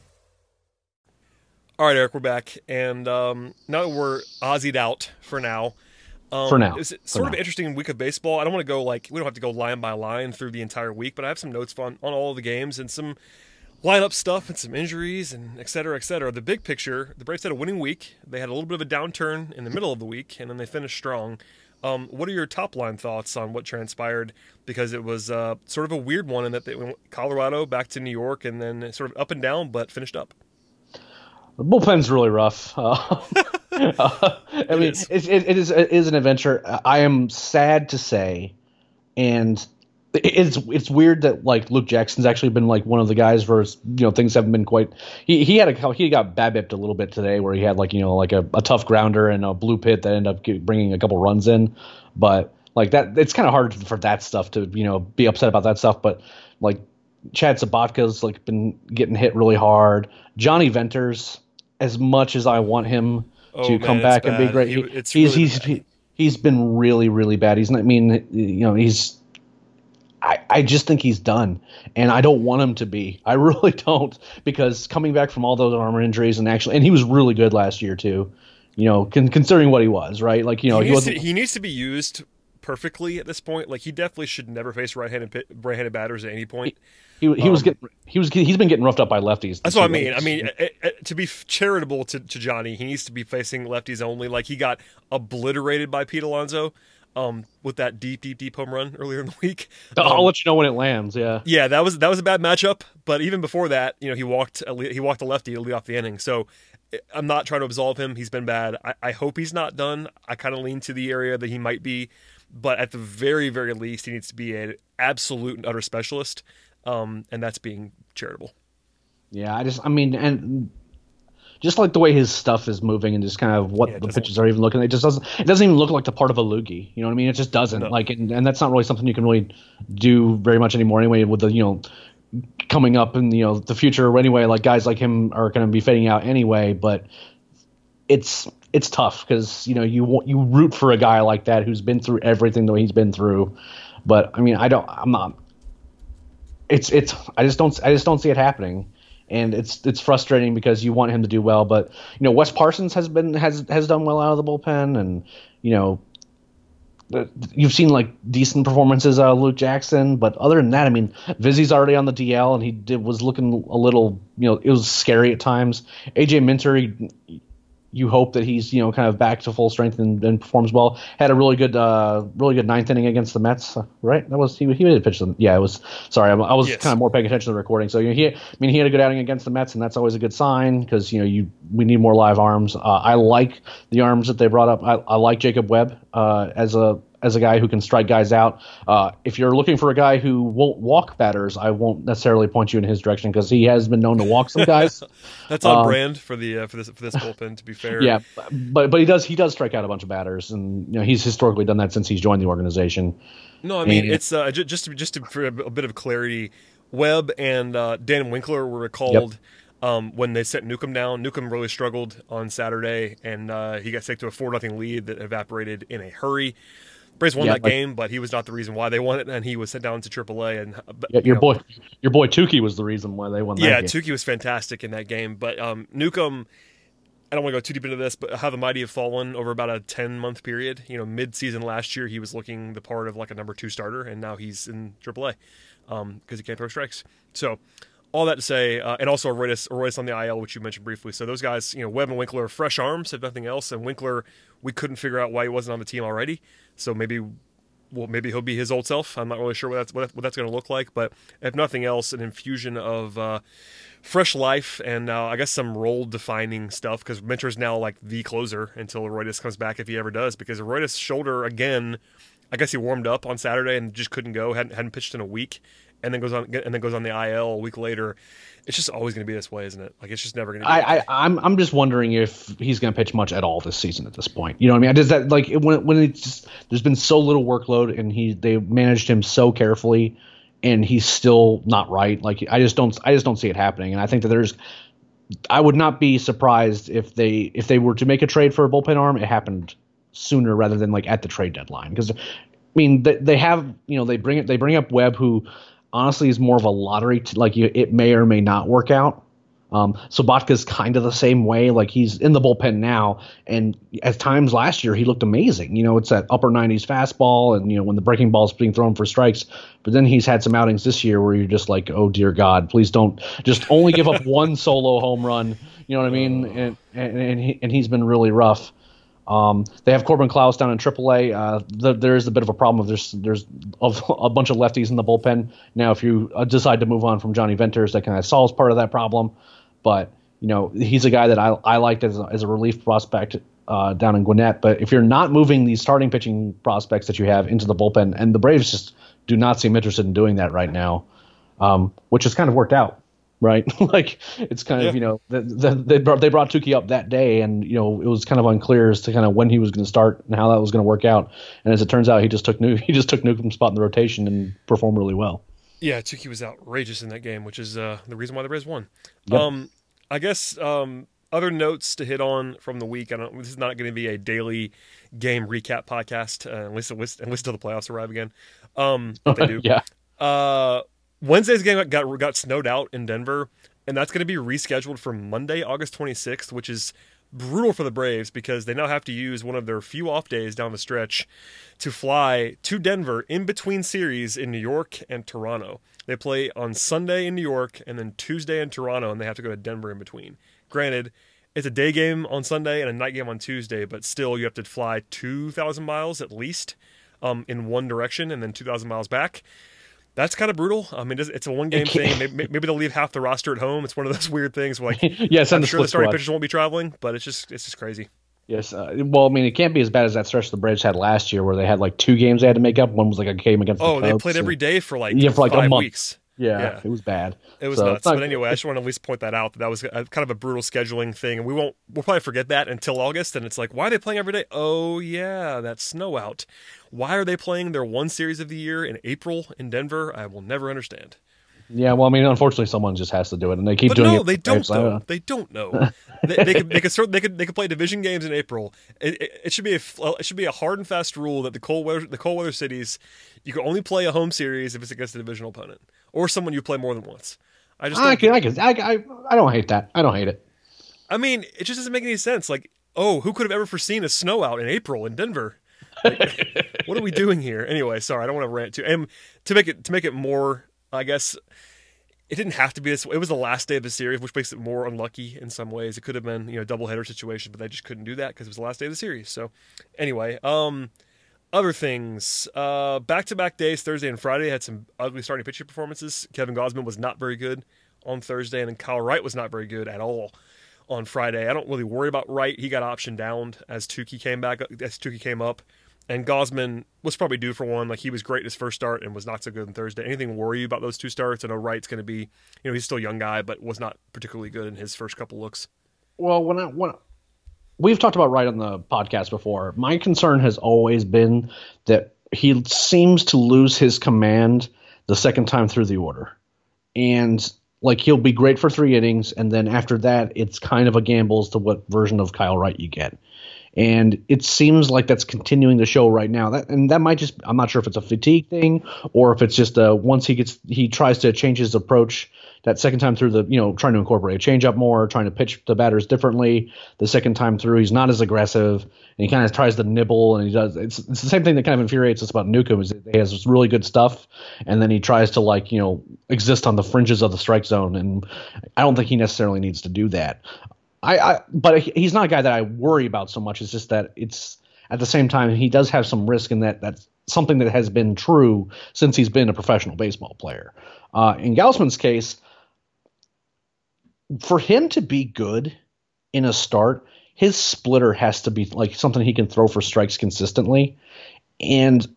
All right, Eric, we're back. And um, now that we're Ozzy'd out for now. Um, For now. it's sort of now. an interesting week of baseball. I don't want to go like, we don't have to go line by line through the entire week, but I have some notes on, on all of the games and some lineup stuff and some injuries and et cetera, et cetera. The big picture, the Braves had a winning week. They had a little bit of a downturn in the middle of the week, and then they finished strong. Um, what are your top line thoughts on what transpired? Because it was uh, sort of a weird one in that they went Colorado back to New York and then sort of up and down, but finished up. The bullpen's really rough. Uh, uh, I mean, it's, it, it is it is an adventure. I am sad to say, and it's it's weird that like Luke Jackson's actually been like one of the guys where you know things haven't been quite. He he had a he got babipped a little bit today where he had like you know like a, a tough grounder and a blue pit that ended up bringing a couple runs in, but like that it's kind of hard for that stuff to you know be upset about that stuff, but like Chad Sobotka's like been getting hit really hard. Jonny Venters, as much as I want him Oh, to man, come back and be great, He- it's he's really he's he, he's been really really bad. He's not. I mean, you know, he's. I, I just think he's done, and I don't want him to be. I really don't because coming back from all those armor injuries and actually, and he was really good last year too. You know, con- considering what he was, right? Like you know, he, he, to, he needs to be used perfectly at this point. Like he definitely should never face right-handed pit- right-handed batters at any point. He, he was um, getting he was he's been getting roughed up by lefties. That's what I mean. like, I mean, eh, eh, to be charitable to, to Johnny, he needs to be facing lefties only. Like he got obliterated by Pete Alonso um, with that deep, deep, deep home run earlier in the week. I'll Um, let you know when it lands. Yeah. yeah, that was that was a bad matchup. But even before that, you know, he walked a le- he walked a lefty to lead off the inning. So eh, I'm not trying to absolve him. He's been bad. I, I hope he's not done. I kind of lean to the area that he might be, but at the very very least, he needs to be an absolute and utter specialist, um, and that's being charitable. Yeah, I just, I mean, and just like the way his stuff is moving and just kind of what Yeah, the pitches are even looking, it just doesn't, it doesn't even look like the part of a loogie. You know what I mean? It just doesn't. No. Like, and, and that's not really something you can really do very much anymore anyway. With the, you know, coming up in you know the future anyway, like guys like him are going to be fading out anyway. But it's it's tough because you know you you root for a guy like that who's been through everything that he's been through. But I mean, I don't, I'm not it's it's I just don't I just don't see it happening, and it's it's frustrating because you want him to do well, but you know Wes Parsons has been has has done well out of the bullpen, and you know you've seen like decent performances out of Luke Jackson, but other than that, I mean Vizzy's already on the DL and he did was looking a little you know it was scary at times. AJ Minter. He, you hope that he's you know kind of back to full strength and, and performs well. Had a really good uh really good ninth inning against the Mets, right? That was he he did pitch them. Yeah, it was. Sorry, I, I was Yes. kind of more paying attention to the recording. So you know, he I mean he had a good outing against the Mets, and that's always a good sign because you know you we need more live arms. Uh, I like the arms that they brought up. I, I like Jacob Webb uh, as a as a guy who can strike guys out. Uh, if you're looking for a guy who won't walk batters, I won't necessarily point you in his direction because he has been known to walk some guys. That's on Um, brand for the uh, for this for this bullpen. To be fair, Yeah, but but he does he does strike out a bunch of batters, and you know he's historically done that since he's joined the organization. No, I mean And- it's uh, ju- just to, just to, for a bit of clarity. Webb and uh, Dan Winkler were recalled um, when they sent Newcomb down. Newcomb really struggled on Saturday, and uh, he got sick to a four nothing lead that evaporated in a hurry. Braves won Yeah, that like- game, but he was not the reason why they won it, and he was sent down to AAA. And uh, Yeah, you your know, boy your boy Touki was the reason why they won that yeah, game. Touki was fantastic in that game, but um, Newcomb. I don't want to go too deep into this, but how the mighty have fallen over about a ten month period. You know, mid season last year, he was looking the part of like a number two starter, and now he's in AAA because he can't throw strikes. So, all that to say, uh, and also Royce, Royce on the IL, which you mentioned briefly. So those guys, you know, Webb and Winkler fresh arms, if nothing else. And Winkler, we couldn't figure out why he wasn't on the team already. So maybe well, maybe he'll be his old self. I'm not really sure what that's what, that's going to look like, but if nothing else, an infusion of uh, fresh life and uh, I guess some role defining stuff because Minter's now like the closer until Roytis comes back if he ever does. Because Roytis' shoulder again, I guess he warmed up on Saturday and just couldn't go, hadn't, hadn't pitched in a week, and then goes on and then goes on the IL a week later. It's just always going to be this way, isn't it? Like it's just never going to. I, I I'm I'm just wondering if he's going to pitch much at all this season at this point. You know what I mean? Does that like when when it's just, there's been so little workload and he they managed him so carefully and he's still not right. Like I just don't I just don't see it happening. And I think that there's I would not be surprised if they if they were to make a trade for a bullpen arm, it happened sooner rather than like at the trade deadline. Because I mean, they, they have you know they bring it they bring up Webb, who honestly is more of a lottery. Like you, it may or may not work out. Um, Sobotka's kind of the same way. Like he's in the bullpen now, and at times last year he looked amazing. You know, it's that upper 90s fastball, and you know when the breaking ball is being thrown for strikes. But then he's had some outings this year where you're just like, oh dear God, please don't just only give up one solo home run. You know what I mean? And and and, he, and he's been really rough. Um, they have Corbin Clouse down in AAA. Uh, the, there is a bit of a problem. There's there's a, a, bunch of lefties in the bullpen now. If you uh, decide to move on from Jonny Venters, that kind of solves part of that problem. But you know, he's a guy that I I liked as a, as a relief prospect uh, down in Gwinnett. But if you're not moving these starting pitching prospects that you have into the bullpen, and the Braves just do not seem interested in doing that right now, um, which has kind of worked out, right? like it's kind yeah. of you know the, the, they brought they brought Touki up that day, and you know it was kind of unclear as to kind of when he was going to start and how that was going to work out. And as it turns out, he just took New he just took Newcomb's spot in the rotation and performed really well. Yeah, Touki was outrageous in that game, which is uh, the reason why the Braves won. Yep. Um, I guess um, other notes to hit on from the week. I don't. This is not going to be a daily game recap podcast, uh, unless, unless unless until the playoffs arrive again. Um, they do. yeah. Uh, Wednesday's game got got snowed out in Denver, and that's going to be rescheduled for Monday, August 26th, which is brutal for the Braves because they now have to use one of their few off days down the stretch to fly to Denver in between series in New York and Toronto. They play on Sunday in New York and then Tuesday in Toronto, and they have to go to Denver in between. Granted, it's a day game on Sunday and a night game on Tuesday, but still you have to fly 2,000 miles at least um, in one direction and then 2,000 miles back that's kind of brutal. I mean, it's a one game thing. Maybe, maybe, they'll leave half the roster at home. It's one of those weird things. Where like, yes, I'm sure the starting pitchers won't be traveling, but it's just it's just crazy. Yes. Uh, well, I mean, it can't be as bad as that stretch the Braves had last year, where they had like two games they had to make up. One was like a game against. Oh, the they played every day for like yeah, for like a month. weeks. Yeah, yeah, it was bad. It was so nuts. Not, but anyway, I just want to at least point that out. That, that was a, kind of a brutal scheduling thing, and we won't. We'll probably forget that until August. And it's like, why are they playing every day? Oh yeah, that snow out. Why are they playing their one series of the year in April in Denver? I will never understand. Yeah, well, I mean, unfortunately, someone just has to do it, and they keep but doing no, it. they don't. Though. They don't know. they, they, could, they could start. They could. They could play division games in April. It, it, it, should be a. It should be a hard and fast rule that the cold weather, the cold weather cities, you can only play a home series if it's against a divisional opponent or someone you play more than once. I just. I can. I can. I, I. I don't hate that. I don't hate it. I mean, it just doesn't make any sense. Like, oh, who could have ever foreseen a snow out in April in Denver? Like, what are we doing here? Anyway, sorry, I don't want to rant too. And to make it to make it more, I guess it didn't have to be this. It was the last day of the series, which makes it more unlucky in some ways. It could have been you know double header situation, but they just couldn't do that because it was the last day of the series. So anyway, um, other things, back to back days, Thursday and Friday had some ugly starting pitching performances. Kevin Gausman was not very good on Thursday, and then Kyle Wright was not very good at all on Friday. I don't really worry about Wright. He got optioned down as Touki came back, as Touki came up. And Gausman was probably due for one. Like he was great in his first start and was not so good on Thursday. Anything worry you about those two starts? I know Wright's going to be, you know, he's still a young guy, but was not particularly good in his first couple looks. Well, when I when we've talked about Wright on the podcast before, my concern has always been that he seems to lose his command the second time through the order, and like he'll be great for three innings, and then after that, it's kind of a gamble as to what version of Kyle Wright you get and it seems like that's continuing the show right now. That and that might just I'm not sure if it's a fatigue thing or if it's just a once he gets he tries to change his approach that second time through the you know trying to incorporate a changeup more, trying to pitch the batters differently. The second time through he's not as aggressive and he kind of tries to nibble and he does it's it's the same thing that kind of infuriates us about Newcomb is that he has really good stuff and then he tries to like you know exist on the fringes of the strike zone and I don't think he necessarily needs to do that. I, I but he's not a guy that I worry about so much. It's just that it's at the same time he does have some risk in that that's something that has been true since he's been a professional baseball player. Uh, in Gausman's case, for him to be good in a start, his splitter has to be like something he can throw for strikes consistently. And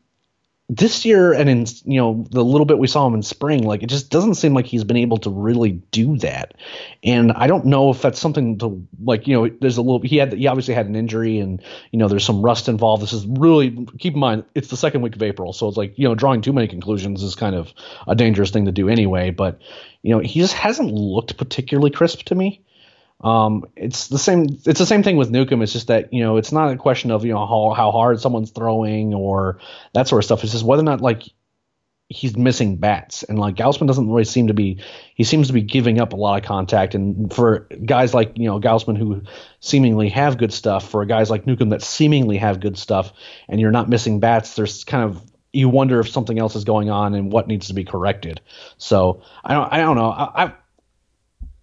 this year and in you know the little bit we saw him in spring like it just doesn't seem like he's been able to really do that. And i don't know if that's something to like you know there's a little he had he obviously had an injury and you know there's some rust involved. This is really keep in mind it's the second week of april. So it's like you know drawing too many conclusions is kind of a dangerous thing to do anyway. But you know he just hasn't looked particularly crisp to me Um, it's the same. It's the same thing with Newcomb. It's just that you know it's not a question of you know how how hard someone's throwing or that sort of stuff. It's just whether or not like he's missing bats, and like Gausman doesn't really seem to be. He seems to be giving up a lot of contact, and for guys like you know Gausman who seemingly have good stuff, for guys like Newcomb that seemingly have good stuff, and you're not missing bats, there's kind of you wonder if something else is going on and what needs to be corrected. So I don't I don't know. I, I've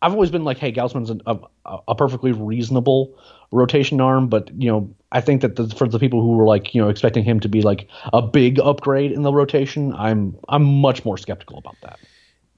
I've always been like, hey, Gausman's a, a, a perfectly reasonable rotation arm, but you know, I think that the, for the people who were like, you know, expecting him to be like a big upgrade in the rotation, I'm I'm much more skeptical about that.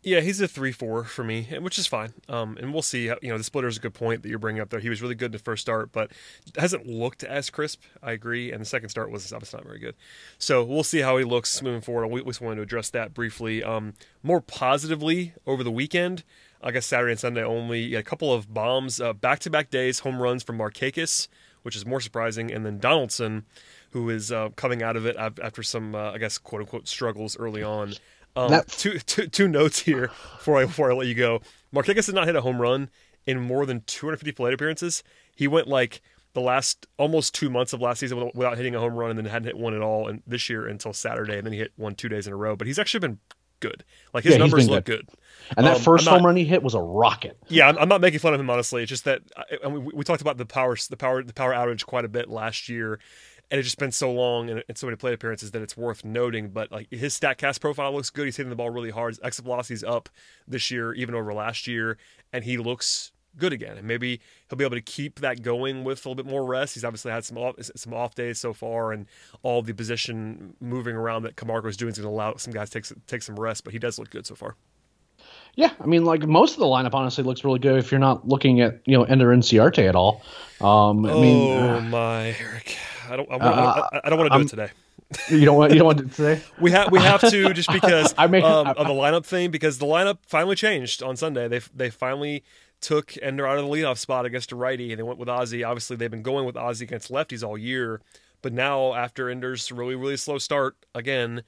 Yeah, he's a three-four for me, which is fine. Um, and we'll see. How, you know, the splitter is a good point that you're bringing up there. He was really good in the first start, but hasn't looked as crisp. I agree. And the second start was obviously not very good. So we'll see how he looks moving forward. We just wanted to address that briefly. Um, more positively over the weekend, I guess Saturday and Sunday only. a couple of bombs, uh, back-to-back days, home runs from Markakis, which is more surprising, and then Donaldson, who is uh, coming out of it after some, uh, I guess, quote unquote struggles early on. Um, that... two, two, two notes here before I before I let you go. Markakis did not hit a home run in more than 250 plate appearances. He went like the last almost two months of last season without hitting a home run, and then hadn't hit one at all and this year until Saturday, and then he hit one two days in a row. But he's actually been good. Like his yeah, numbers look good. good. And that um, first not, home run he hit was a rocket. Yeah, I'm, I'm, not making fun of him honestly. It's just that I, we, we, talked about the power, the power, the power outage quite a bit last year, and it's just been so long and, and so many plate appearances that it's worth noting. But like his Statcast profile looks good. He's hitting the ball really hard. His exit velocity's up this year, even over last year, and he looks good again. And maybe he'll be able to keep that going with a little bit more rest. He's obviously had some off, some off days so far, and all the position moving around that Camargo is doing is going to allow some guys to take take some rest. But he does look good so far. Yeah, I mean, like most of the lineup honestly looks really good if you're not looking at you know Ender Inciarte at all. Um, I oh mean, uh, my Eric, I don't, I, uh, I, I don't want to do I'm, it today. You don't want you don't want to today. we have we have to just because I make, um, of the lineup thing because the lineup finally changed on Sunday. They they finally took Ender out of the leadoff spot against a righty, and they went with Ozzy. Obviously, they've been going with Ozzy against lefties all year, but now after Ender's really really slow start again,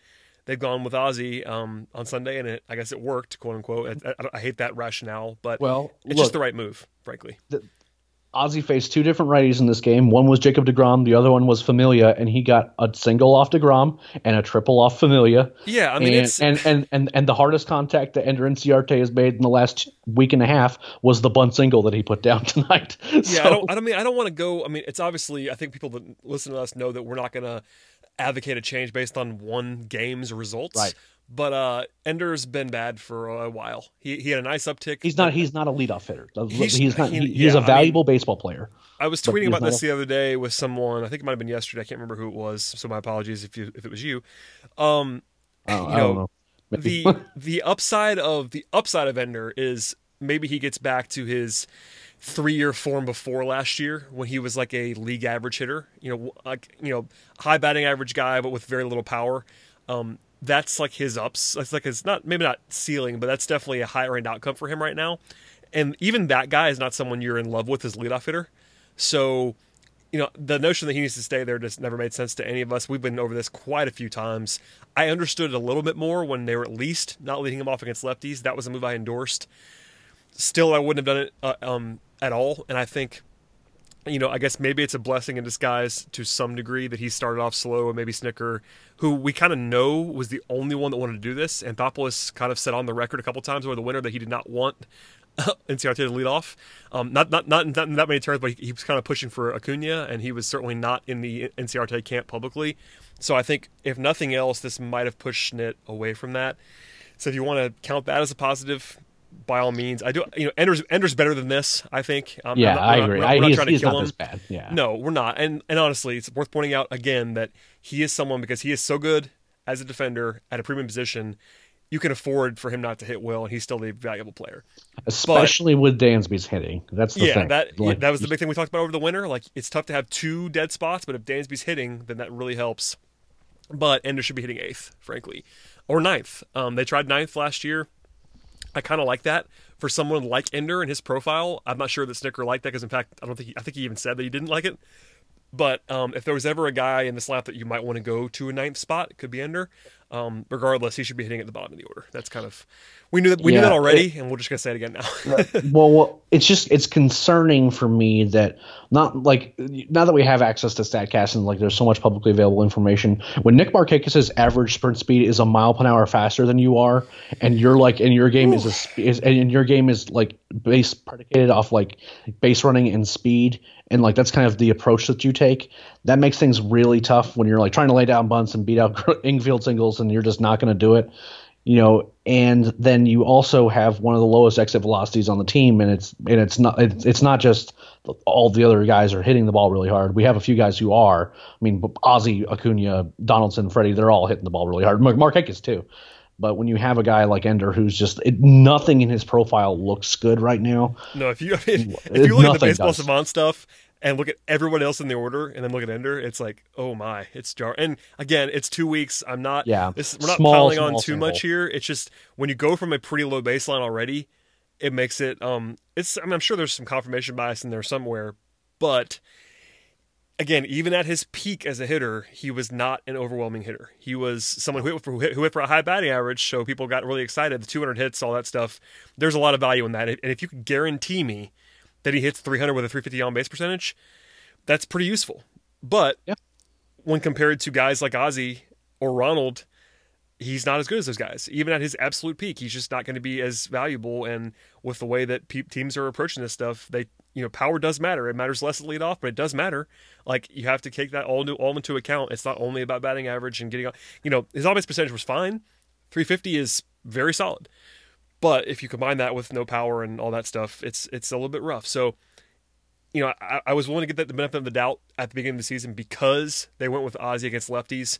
they've gone with Ozzy um, on Sunday, and it, I guess it worked, quote unquote. I, I, I hate that rationale, but well, it's look, just the right move, frankly. The, Ozzy faced two different righties in this game. One was Jacob DeGrom, the other one was Familia, and he got a single off DeGrom and a triple off Familia. Yeah, I mean, and, and, and, and and the hardest contact that Ender Inciarte has made in the last week and a half was the bunt single that he put down tonight. Yeah, so, I don't. I don't mean I don't want to go. I mean, it's obviously I think people that listen to us know that we're not going to advocate a change based on one game's results. Right. But uh, Ender's been bad for a while. He he had a nice uptick. He's not. He's not a leadoff hitter. He's, he's not. He, he's yeah, a valuable I mean, baseball player. I was tweeting about this a... the other day with someone. I think it might have been yesterday. I can't remember who it was. So my apologies if you if it was you. Um, oh, you know, know. the the upside of the upside of Ender is maybe he gets back to his three year form before last year when he was like a league average hitter. You know, like you know, high batting average guy, but with very little power. Um, that's like his ups. That's like his not maybe not ceiling, but that's definitely a higher end outcome for him right now. And even that guy is not someone you're in love with as leadoff hitter. So, you know, the notion that he needs to stay there just never made sense to any of us. We've been over this quite a few times. I understood it a little bit more when they were at least not leading him off against lefties. That was a move I endorsed. Still, I wouldn't have done it uh, um, at all. And I think you know, I guess maybe it's a blessing in disguise to some degree that he started off slow and maybe Snitker, who we kind of know was the only one that wanted to do this. Anthopoulos kind of said on the record a couple times over the winter that he did not want Inciarte to lead off. Um, not, not, not, not in that many terms, but he, he, was kind of pushing for Acuna, and he was certainly not in the Inciarte camp publicly. So I think, if nothing else, this might have pushed Schnitt away from that. So if you want to count that as a positive, by all means. I do. You know, Ender's Ender's better than this. I think. Um, yeah, not, I agree. Not, we're, not trying to kill him. bad. Yeah. No, we're not. And and honestly, it's worth pointing out again that he is someone because he is so good as a defender at a premium position. You can afford for him not to hit well, and he's still a valuable player. Especially but, with Dansby's hitting. That's the yeah, thing. that like, that was the big thing we talked about over the winter. Like it's tough to have two dead spots, but if Dansby's hitting, then that really helps. But Ender should be hitting eighth, frankly, or ninth. Um, they tried ninth last year I kind of like that for someone like Ender and his profile. I'm not sure that Snitker liked that because, in fact, I don't think he, I think he even said that he didn't like it. But um, if there was ever a guy in this lap that you might want to go to a ninth spot, it could be Ender. um, regardless, he should be hitting at the bottom of the order. That's kind of we knew that we Yeah, knew that already, and we're just gonna say it again now. well, well, it's just it's concerning for me that not like now that we have access to Statcast and like there's so much publicly available information. When Nick Markakis' average sprint speed is a mile per hour faster than you are, and you're like, and your game is a is and your game is like base predicated off like base running and speed, and like that's kind of the approach that you take. That makes things really tough when you're like trying to lay down bunts and beat out infield singles, and you're just not going to do it you know, and then you also have one of the lowest exit velocities on the team, and it's and it's not it's, it's not just all the other guys are hitting the ball really hard. We have a few guys who are. I mean, Ozzy, Acuna, Donaldson, Freddie, they're all hitting the ball really hard. Mark Markakis too. But when you have a guy like Ender who's just it, nothing in his profile looks good right now. no, if you I mean, if you look at the baseball does. savant stuff and look at everyone else in the order, and then look at Ender, it's like, oh my, it's jar. And again, it's two weeks. I'm not. Yeah, This, we're not small, piling on too much here. It's just when you go from a pretty low baseline already, it makes it. Um, it's. I mean, I'm sure there's some confirmation bias in there somewhere, but again, even at his peak as a hitter, he was not an overwhelming hitter. He was someone who hit for, who hit for a high batting average, so people got really excited. The 200 hits, all that stuff. There's a lot of value in that, and if you could guarantee me that he hits 300 with a 350 on base percentage, that's pretty useful. But Yeah. when compared to guys like Ozzy or Ronald, he's not as good as those guys. Even at his absolute peak, he's just not going to be as valuable. And with the way that pe- teams are approaching this stuff, they you know power does matter. It matters less at lead off, but it does matter. Like you have to take that all, new, all into account. It's not only about batting average and getting. You know his on base percentage was fine. 350 is very solid. But if you combine that with no power and all that stuff, it's it's a little bit rough. So, you know, I, I was willing to get the benefit of the doubt at the beginning of the season because they went with Ozzy against lefties.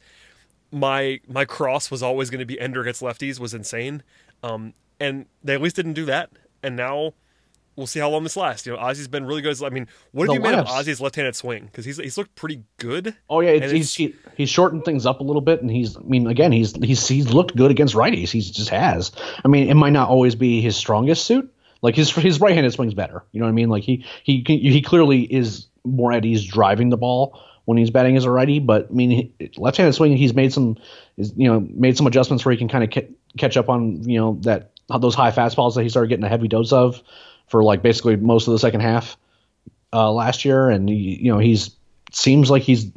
My my cross was always going to be Ender against lefties was insane, um, and they at least didn't do that. And now we'll see how long this lasts. You know, Ozzy's been really good. I mean, what have The you made of Ozzy's left-handed swing? Because he's he's looked pretty good. Oh yeah, it's, he's he, he's shortened things up a little bit, and he's I mean again he's he's he's looked good against righties. He just has. I mean it might not always be his strongest suit. Like his his right handed swing's better. You know what I mean? Like he he he clearly is more at ease driving the ball when he's batting as a righty. But I mean left handed swing he's made some is you know made some adjustments where he can kind of ca- catch up on you know that those high fastballs that he started getting a heavy dose of for like basically most of the second half uh, last year, and he, you know he's seems like he's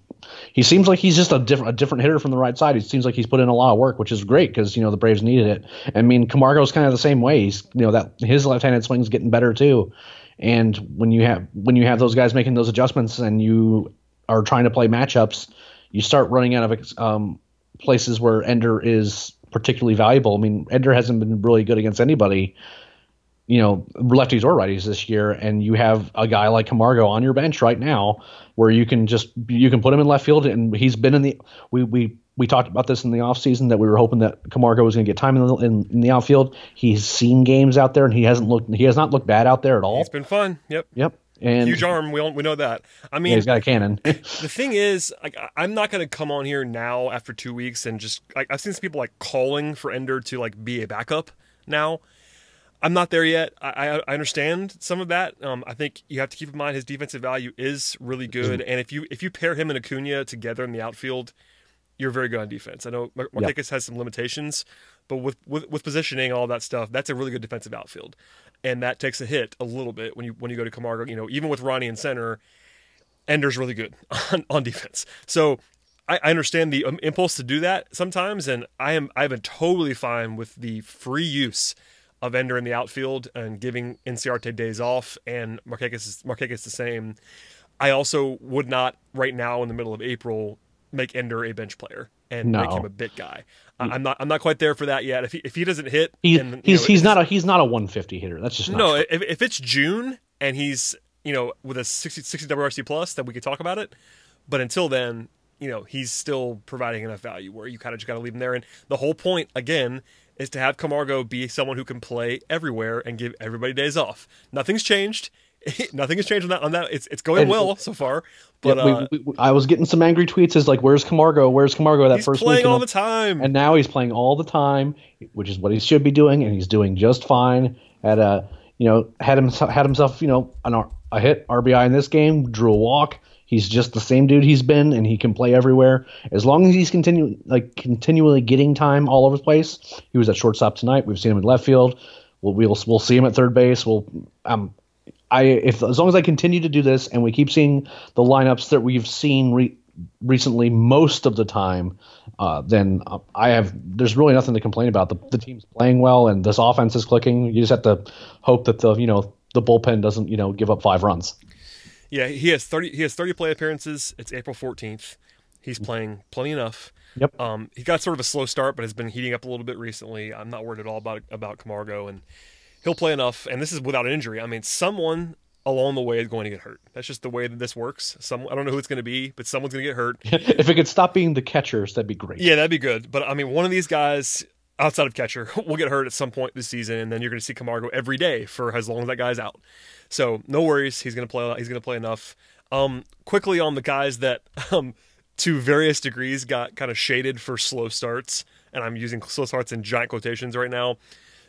he seems like he's just a different a different hitter from the right side. He seems like he's put in a lot of work, which is great because you know the Braves needed it. I mean, Camargo's kind of the same way. He's you know that his left-handed swing's getting better too. And when you have when you have those guys making those adjustments and you are trying to play matchups, you start running out of um, places where Ender is particularly valuable. I mean, Ender hasn't been really good against anybody you know, lefties or righties this year, and you have a guy like Camargo on your bench right now, where you can just you can put him in left field, and he's been in the we we we talked about this in the offseason that we were hoping that Camargo was going to get time in the in, in the outfield. He's seen games out there, and he hasn't looked he has not looked bad out there at all. It's been fun. Yep. Yep, and Huge arm. We all, we know that. I yeah, mean, he's got a cannon. the thing is, like, I'm not going to come on here now after two weeks and just like I've seen some people like calling for Ender to like be a backup now. I'm not there yet. I, I I understand some of that. Um, I think you have to keep in mind his defensive value is really good, and if you if you pair him and Acuna together in the outfield, you're very good on defense. I know Mar- Yeah. Markakis has some limitations, but with, with with positioning all that stuff, that's a really good defensive outfield, and that takes a hit a little bit when you when you go to Camargo. You know, even with Ronnie in center, Ender's really good on, on defense. So I, I understand the um, impulse to do that sometimes, and I am I am totally fine with the free use of Ender in the outfield and giving Inciarte days off, and Marquez is, Marquez the same. I also would not right now in the middle of April make Ender a bench player and make him a bit guy. I'm not I'm not quite there for that yet. If he if he doesn't hit, He, and, he's know, he's not a he's not a 150 hitter. That's just not no, true. if, if it's June and he's, you know, with a 60, 60 WRC plus, then we could talk about it. But until then, you know, he's still providing enough value where you kind of just got to leave him there. And the whole point, again, is to have Camargo be someone who can play everywhere and give everybody days off. Nothing's changed. Nothing has changed on that. On that, it's it's going And- well so far. But Yeah, uh, we- we- I was getting some angry tweets as like, "Where's Camargo? Where's Camargo?" That he's first playing week, all the time. and now he's playing all the time, which is what he should be doing, and he's doing just fine. Had a you know had himself had himself you know an, a hit RBI in this game, drew a walk. He's just the same dude he's been, and he can play everywhere as long as he's continue like continually getting time all over the place. He was at shortstop tonight. We've seen him in left field. We'll we'll, we'll see him at third base. We'll um, I if as long as I continue to do this and we keep seeing the lineups that we've seen re- recently most of the time, uh, then uh, I have there's really nothing to complain about. The, the team's playing well and this offense is clicking. You just have to hope that the you know the bullpen doesn't you know give up five runs. Yeah, he has thirty. He has thirty play appearances. It's April fourteenth. He's playing plenty enough. Yep. Um, he got sort of a slow start, but has been heating up a little bit recently. I'm not worried at all about about Camargo, and he'll play enough. And this is without an injury. I mean, someone along the way is going to get hurt. That's just the way that this works. Some I don't know who it's going to be, but someone's going to get hurt. if it could stop being the catchers, that'd be great. Yeah, that'd be good. But I mean, one of these guys outside of catcher will get hurt at some point this season, and then you're going to see Camargo every day for as long as that guy's out. So no worries, he's going to play. He's going to play enough. Um, quickly on the guys that, um, to various degrees, got kind of shaded for slow starts, and I'm using slow starts in giant quotations right now.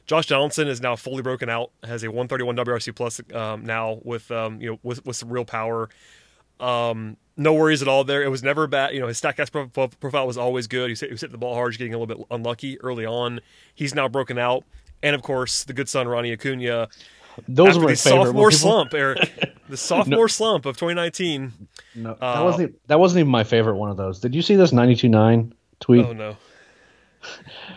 Josh Donaldson is now fully broken out, has a 131 WRC plus um, now with um, you know with with some real power. Um, no worries at all there. It was never bad. You know, his Statcast profile was always good. He was, hitting the ball hard, getting a little bit unlucky early on. He's now broken out, and of course, the good son Ronnie Acuna. Those were favorite. Sophomore people... slump, Eric. The sophomore no. slump of 2019. No, that uh, wasn't. That wasn't even my favorite one of those. Did you see this 92.9 tweet? Oh no.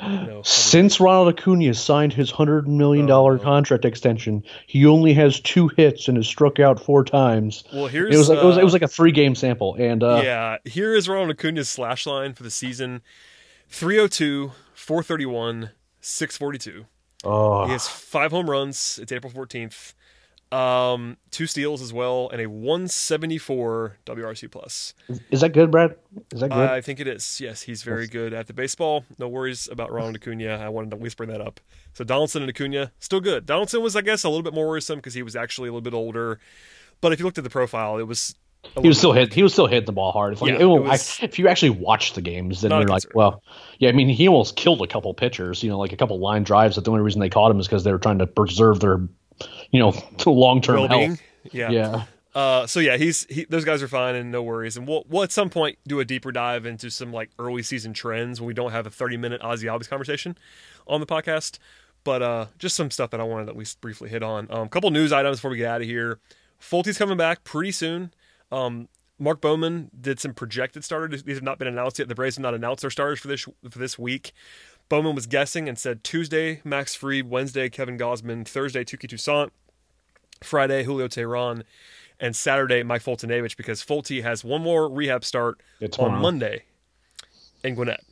No, Since Ronald Acuna signed his hundred million dollar oh, no. contract extension, he only has two hits and has struck out four times. Well, here's it was like, uh, it was it was like a three game sample, and uh, yeah, here is Ronald Acuna's slash line for the season: 302, 431, 642. Oh. He has five home runs. It's April 14th. Um, two steals as well, and a 174 WRC plus. Is that good, Brad? Is that good? I think it is. Yes, he's very good at the baseball. No worries about Ronald Acuna. I wanted to at least bring that up. So Donaldson and Acuna still good. Donaldson was, I guess, a little bit more worrisome because he was actually a little bit older. But if you looked at the profile, it was. He was still hit. He was still hitting the ball hard. Like, yeah, was, I, if you actually watch the games, then you're like, well, yeah. I mean, he almost killed a couple pitchers. You know, like a couple line drives. That the only reason they caught him is because they were trying to preserve their you know, to long term health. Yeah. Yeah. Uh, so yeah, he's he, those guys are fine and no worries. And we'll we'll at some point do a deeper dive into some like early season trends when we don't have a thirty minute Ozzy Albies conversation on the podcast. But uh, just some stuff that I wanted to at least briefly hit on. A um, couple news items before we get out of here. Folty's coming back pretty soon. Um, Mark Bowman did some projected starters. These have not been announced yet. The Braves have not announced their starters for this for this week. Bowman was guessing and said Tuesday Max Fried, Wednesday Kevin Gausman, Thursday Touki Toussaint, Friday Julio Teheran, and Saturday Mike Foltynewicz because Folty has one more rehab start on Monday in Gwinnett.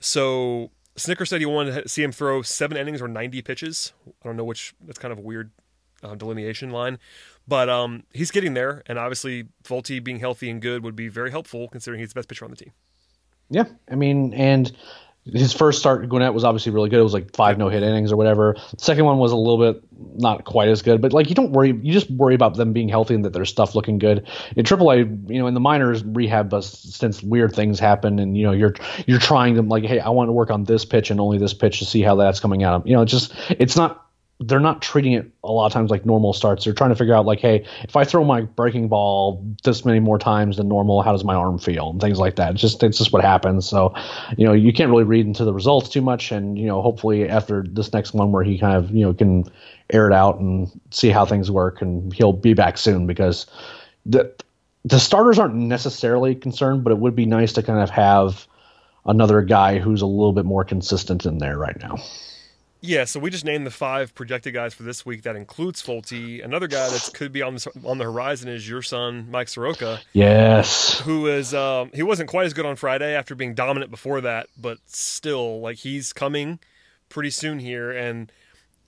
So Snitker said he wanted to see him throw seven innings or 90 pitches. I don't know which, that's kind of a weird uh, delineation line. But um, he's getting there, and obviously Folty being healthy and good would be very helpful considering he's the best pitcher on the team. Yeah, I mean, and his first start Gwinnett was obviously really good. It was like five no hit innings or whatever. Second one was a little bit not quite as good, but like you don't worry, you just worry about them being healthy and that their stuff looking good. In AAA, you know, in the minors rehab, but since weird things happen, and you know you're you're trying them like, hey, I want to work on this pitch and only this pitch to see how that's coming out. You know, it's just it's not they're not treating it a lot of times like normal starts. They're trying to figure out like, hey, if I throw my breaking ball this many more times than normal, how does my arm feel and things like that. It's just it's just what happens. So, you know, you can't really read into the results too much, and you know, hopefully after this next one where he kind of you know can air it out and see how things work, and he'll be back soon because the the starters aren't necessarily concerned, but it would be nice to kind of have another guy who's a little bit more consistent in there right now. Yeah, so we just named the five projected guys for this week. That includes Folty. Another guy that could be on the, on the horizon is your son, Mike Soroka. Yes, who is um, he wasn't quite as good on Friday after being dominant before that, but still, like he's coming pretty soon here, and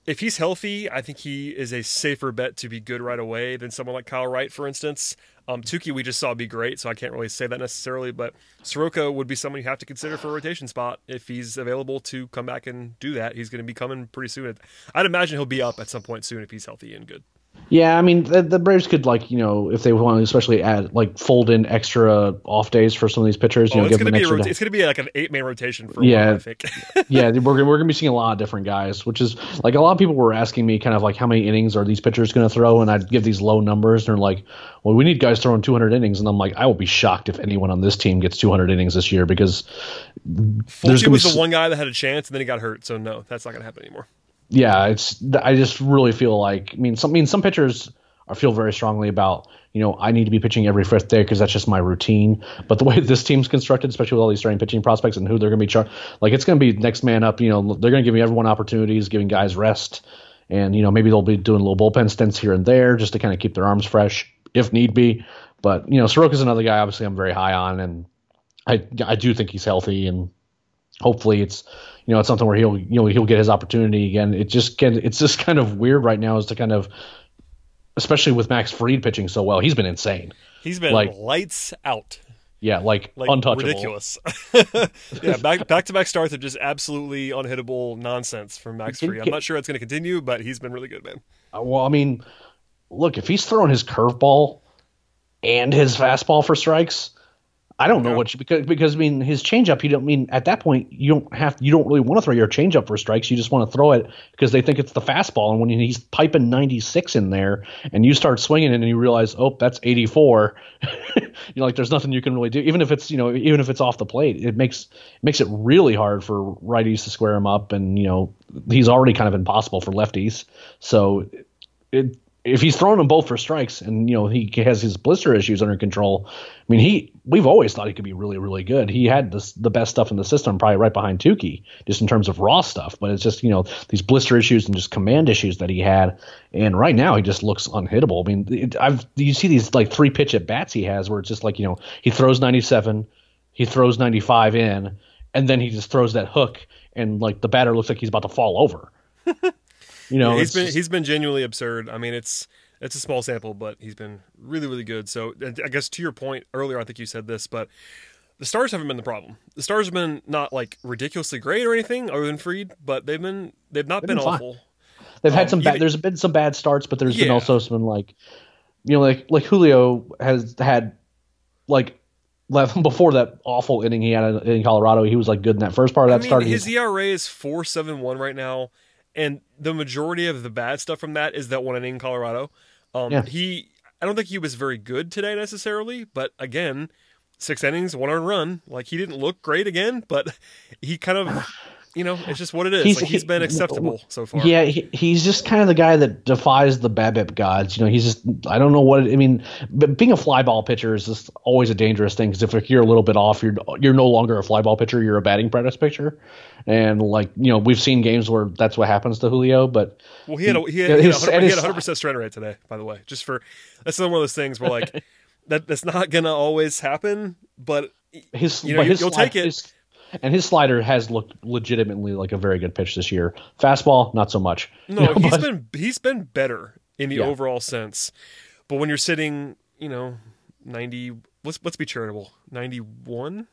if he's healthy, I think he is a safer bet to be good right away than someone like Kyle Wright, for instance. Um, Touki we just saw be great, so I can't really say that necessarily. But Soroka would be someone you have to consider for a rotation spot if he's available to come back and do that. He's going to be coming pretty soon. I'd imagine he'll be up at some point soon if he's healthy and good. Yeah, I mean the, the Braves could like you know if they want to especially add like fold in extra off days for some of these pitchers. You Oh, know, it's give gonna them be extra. rota- it's gonna be like an eight man rotation for Yeah. while, I think. yeah, we're gonna- we're gonna be seeing a lot of different guys, which is like a lot of people were asking me kind of like how many innings are these pitchers going to throw, and I'd give these low numbers, and they're like, well, we need guys throwing 200 innings, and I'm like, I will be shocked if anyone on this team gets 200 innings this year because there's Folty was be the one guy that had a chance, and then he got hurt. So no, that's not gonna happen anymore. Yeah, it's I just really feel like I mean some I mean some pitchers I feel very strongly about you know I need to be pitching every fifth day because that's just my routine. But the way this team's constructed, especially with all these starting pitching prospects and who they're going to be char- like it's going to be next man up. You know they're going to give me everyone opportunities, giving guys rest, and you know maybe they'll be doing little bullpen stints here and there just to kind of keep their arms fresh if need be. But you know Soroka's another guy obviously I'm very high on, and I I do think he's healthy and hopefully it's you know it's something where he'll you know he'll get his opportunity again. It just can it's just kind of weird right now as to kind of especially with Max Fried pitching so well. He's been insane. He's been Like- lights out, Yeah, like, like untouchable. ridiculous. yeah, back back to back starts are just absolutely unhittable nonsense from Max Can- Free. I'm not sure it's going to continue, but he's been really good, man. Uh, Well, I mean, look, if he's throwing his curveball and his fastball for strikes, I don't know Yeah. what you, because because I mean his changeup. You don't mean at that point you don't have you don't really want to throw your changeup for strikes. You just want to throw it because they think it's the fastball. And when he's piping 96 in there, and you start swinging it, and you realize, oh, that's 84. you know, like there's nothing you can really do. Even if it's you know even if it's off the plate, it makes it makes it really hard for righties to square him up. And you know he's already kind of impossible for lefties. So it, if he's throwing them both for strikes and you know he has his blister issues under control, I mean he we've always thought he could be really really good. He had this, the best stuff in the system, probably right behind Touki, just in terms of raw stuff. But it's just you know these blister issues and just command issues that he had, and right now he just looks unhittable. I mean, it, I've you see these like three pitch at bats he has where it's just like you know he throws 97, he throws 95 in, and then he just throws that hook and like the batter looks like he's about to fall over. You know, Yeah, he's been just- he's been genuinely absurd. I mean, it's it's a small sample, but he's been really really good. So I guess to your point earlier, I think you said this, but the stars haven't been the problem. The stars have been not like ridiculously great or anything other than Fried, but they've been they've not They've been, been awful. They've had Um, some bad. even- There's been some bad starts, but there's been also some like, you know, like like Julio has had like left before that awful inning he had in Colorado. He was like good in that first part of I that mean, start. his ERA is four seven one right now, and the majority of the bad stuff from that is that one inning in Colorado. Um, Yeah. He, I don't think he was very good today necessarily, but again, six innings, one earned run. Like he didn't look great again, but he kind of, you know, it's just what it is. He's- like he's he- been acceptable so far. yeah, he, he's just kind of the guy that defies the BABIP gods. You know, he's just I don't know what it, I mean. But being a fly ball pitcher is just always a dangerous thing because if you're a little bit off, you're you're no longer a fly ball pitcher. You're a batting practice pitcher, and like you know we've seen games where that's what happens to Julio. But Well, he had a, he had, his- a hundred- and he had a 100% strand rate today, by the way. Just for that's another one of those things where like that that's not gonna always happen, but his You know, you- slide- take it. his- and his slider has looked legitimately like a very good pitch this year. Fastball, not so much. No, You know, he's but- been he's been better in the Yeah. overall sense. But when you're sitting, you know, ninety let's let's be charitable. Ninety one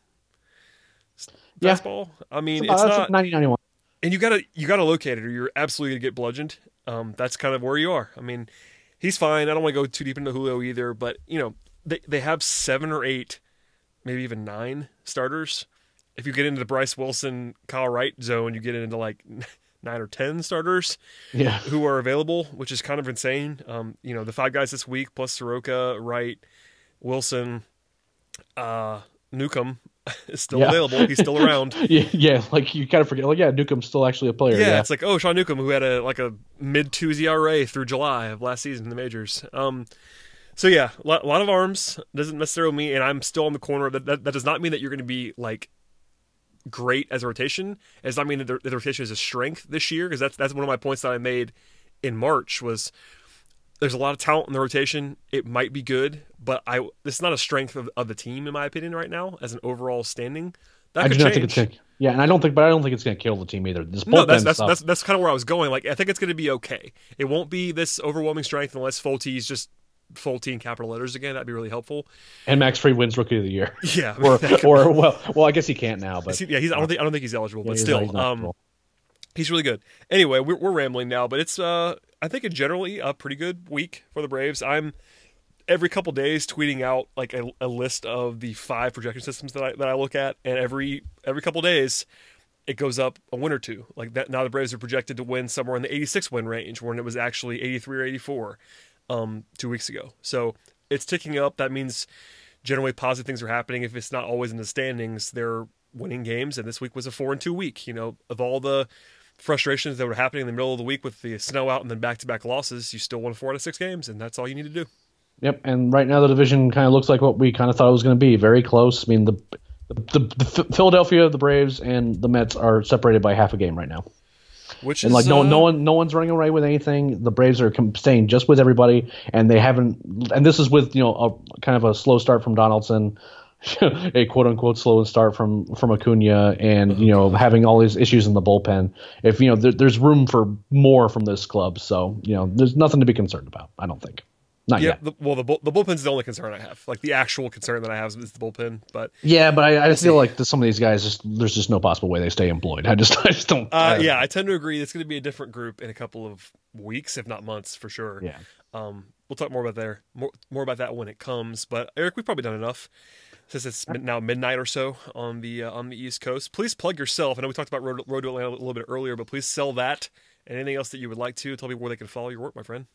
Yeah. fastball. I mean, about- it's not ninety ninety one. and you gotta you gotta locate it or you're absolutely gonna get bludgeoned. Um, that's kind of where you are. I mean, he's fine. I don't want to go too deep into Julio either, but you know, they they have seven or eight, maybe even nine starters. If you get into the Bryce Wilson, Kyle Wright zone, you get into like nine or ten starters Yeah, who are available, which is kind of insane. Um, you know, the five guys this week plus Soroka, Wright, Wilson, uh, Newcomb is still Yeah. available. He's still around. yeah, yeah. Like you kind of forget. Like yeah, Newcomb's still actually a player. Yeah, Yeah, it's like oh, Sean Newcomb, who had a like a mid two ERA through July of last season in the majors. Um, so yeah, a lot, lot of arms doesn't necessarily mean, and I'm still on the corner. That that, that does not mean that you're going to be like great as a rotation. It does not mean that the, the rotation is a strength this year because that's that's one of my points that I made in March was there's a lot of talent in the rotation. It might be good, but I this is not a strength of, of the team in my opinion right now as an overall standing. That I could do not change. think it's. Yeah, and I don't think, but I don't think it's gonna kill the team either. This No, that's that's, stuff. that's that's kind of where I was going. Like, I think it's going to be okay. It won't be this overwhelming strength unless Fult's just Folty in capital letters again. That'd be really helpful. and Max Free wins Rookie of the Year. Yeah, or or well, well, I guess he can't now, but yeah, he's. I don't think I don't think he's eligible, Yeah, but he's still, not- he's um. He's really good. Anyway, we're, we're rambling now, but it's uh, I think a generally a pretty good week for the Braves. I'm every couple days tweeting out like a, a, list of the five projection systems that I that I look at, and every every couple days it goes up a win or two. Like that now the Braves are projected to win somewhere in the 86 win range when it was actually 83 or 84 um, two weeks ago. So it's ticking up. That means generally positive things are happening. If it's not always in the standings, they're winning games. And this week was a four and two week. You know, of all the frustrations that were happening in the middle of the week with the snow out and then back to back losses, you still won four out of six games, and that's all you need to do. Yep, and right now the division kind of looks like what we kind of thought it was going to be. Very close. I mean, the, the, the Philadelphia, the Braves, and the Mets are separated by half a game right now. Which and is like no uh, no one no one's running away with anything. The Braves are staying just with everybody, and they haven't. And this is with you know a kind of a slow start from Donaldson, a quote unquote slow start from from Acuna, and you know having all these issues in the bullpen. If you know there, there's room for more from this club, so you know there's nothing to be concerned about. I don't think. Not yeah, yet. the, well, the bull, the bullpen's the only concern I have. Like the actual concern that I have is, is the bullpen. But Yeah, but I, I just feel like some of these guys, just, there's just no possible way they stay employed. I just, I just don't. uh, I- yeah, I tend to agree. It's going to be a different group in a couple of weeks, if not months, for sure. Yeah. Um, we'll talk more about there, more more about that when it comes. But Eric, we've probably done enough since it's now midnight or so on the uh, on the East Coast. Please plug yourself. I know we talked about Road, Road to Atlanta a little bit earlier, but please sell that and anything else that you would like to. Tell people where they can follow your work, my friend.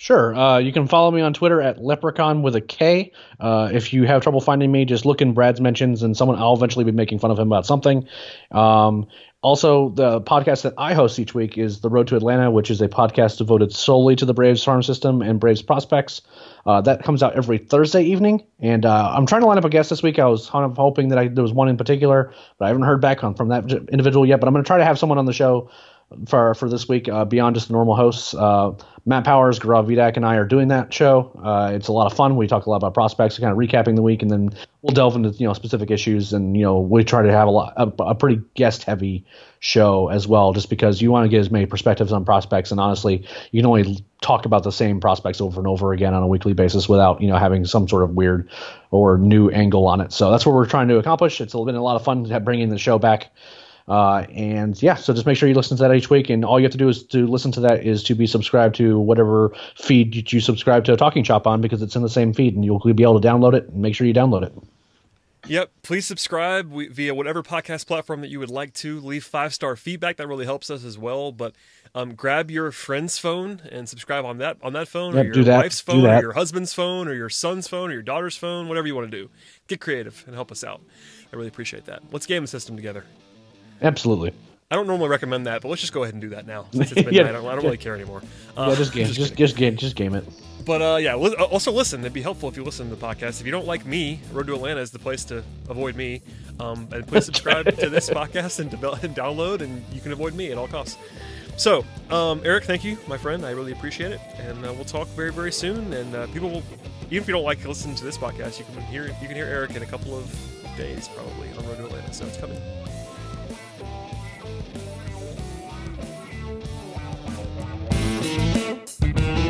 Sure. Uh, you can follow me on Twitter at Leprechaun with a K. Uh, if you have trouble finding me, just look in Brad's mentions, and someone I'll eventually be making fun of him about something. Um, also, the podcast that I host each week is The Road to Atlanta, which is a podcast devoted solely to the Braves farm system and Braves prospects. Uh, that comes out every Thursday evening, and uh, I'm trying to line up a guest this week. I was kind of hoping that I, there was one in particular, but I haven't heard back on from that individual yet. But I'm going to try to have someone on the show for for this week uh, beyond just the normal hosts. Uh, Matt Powers, Gaurav Vidak, and I are doing that show. Uh, it's a lot of fun. We talk a lot about prospects, kind of recapping the week, and then we'll delve into you know specific issues, and you know we try to have a lot a, a pretty guest heavy show as well, just because you want to get as many perspectives on prospects, and honestly, you can only talk about the same prospects over and over again on a weekly basis without you know having some sort of weird or new angle on it. So that's what we're trying to accomplish. It's been a lot of fun bringing the show back. Uh, and yeah, so just make sure you listen to that each week. And all you have to do is to listen to that is to be subscribed to whatever feed you, subscribe to Talking Chop on because it's in the same feed and you'll be able to download it and make sure you download it. Yep. Please subscribe via whatever podcast platform that you would like to. Leave five star feedback. That really helps us as well. But um, grab your friend's phone and subscribe on that on that phone, Yep, or your wife's phone, or your husband's phone, or your son's phone, or your daughter's phone. Whatever you want to do. Get creative and help us out. I really appreciate that. Let's game the system together. Absolutely. I don't normally recommend that, but let's just go ahead and do that now since it's midnight. Yeah. I, don't, I don't really care anymore. Uh, Yeah, just game, just just just game, just game it. But uh, yeah, li- also listen. It'd be helpful if you listen to the podcast. If you don't like me, Road to Atlanta is the place to avoid me. Um, and please subscribe to this podcast and, develop, and download, and you can avoid me at all costs. So, um, Eric, thank you, my friend. I really appreciate it, and uh, we'll talk very, very soon. And uh, people will, even if you don't like listening to this podcast, you can hear you can hear Eric in a couple of days, probably on Road to Atlanta. So it's coming. Música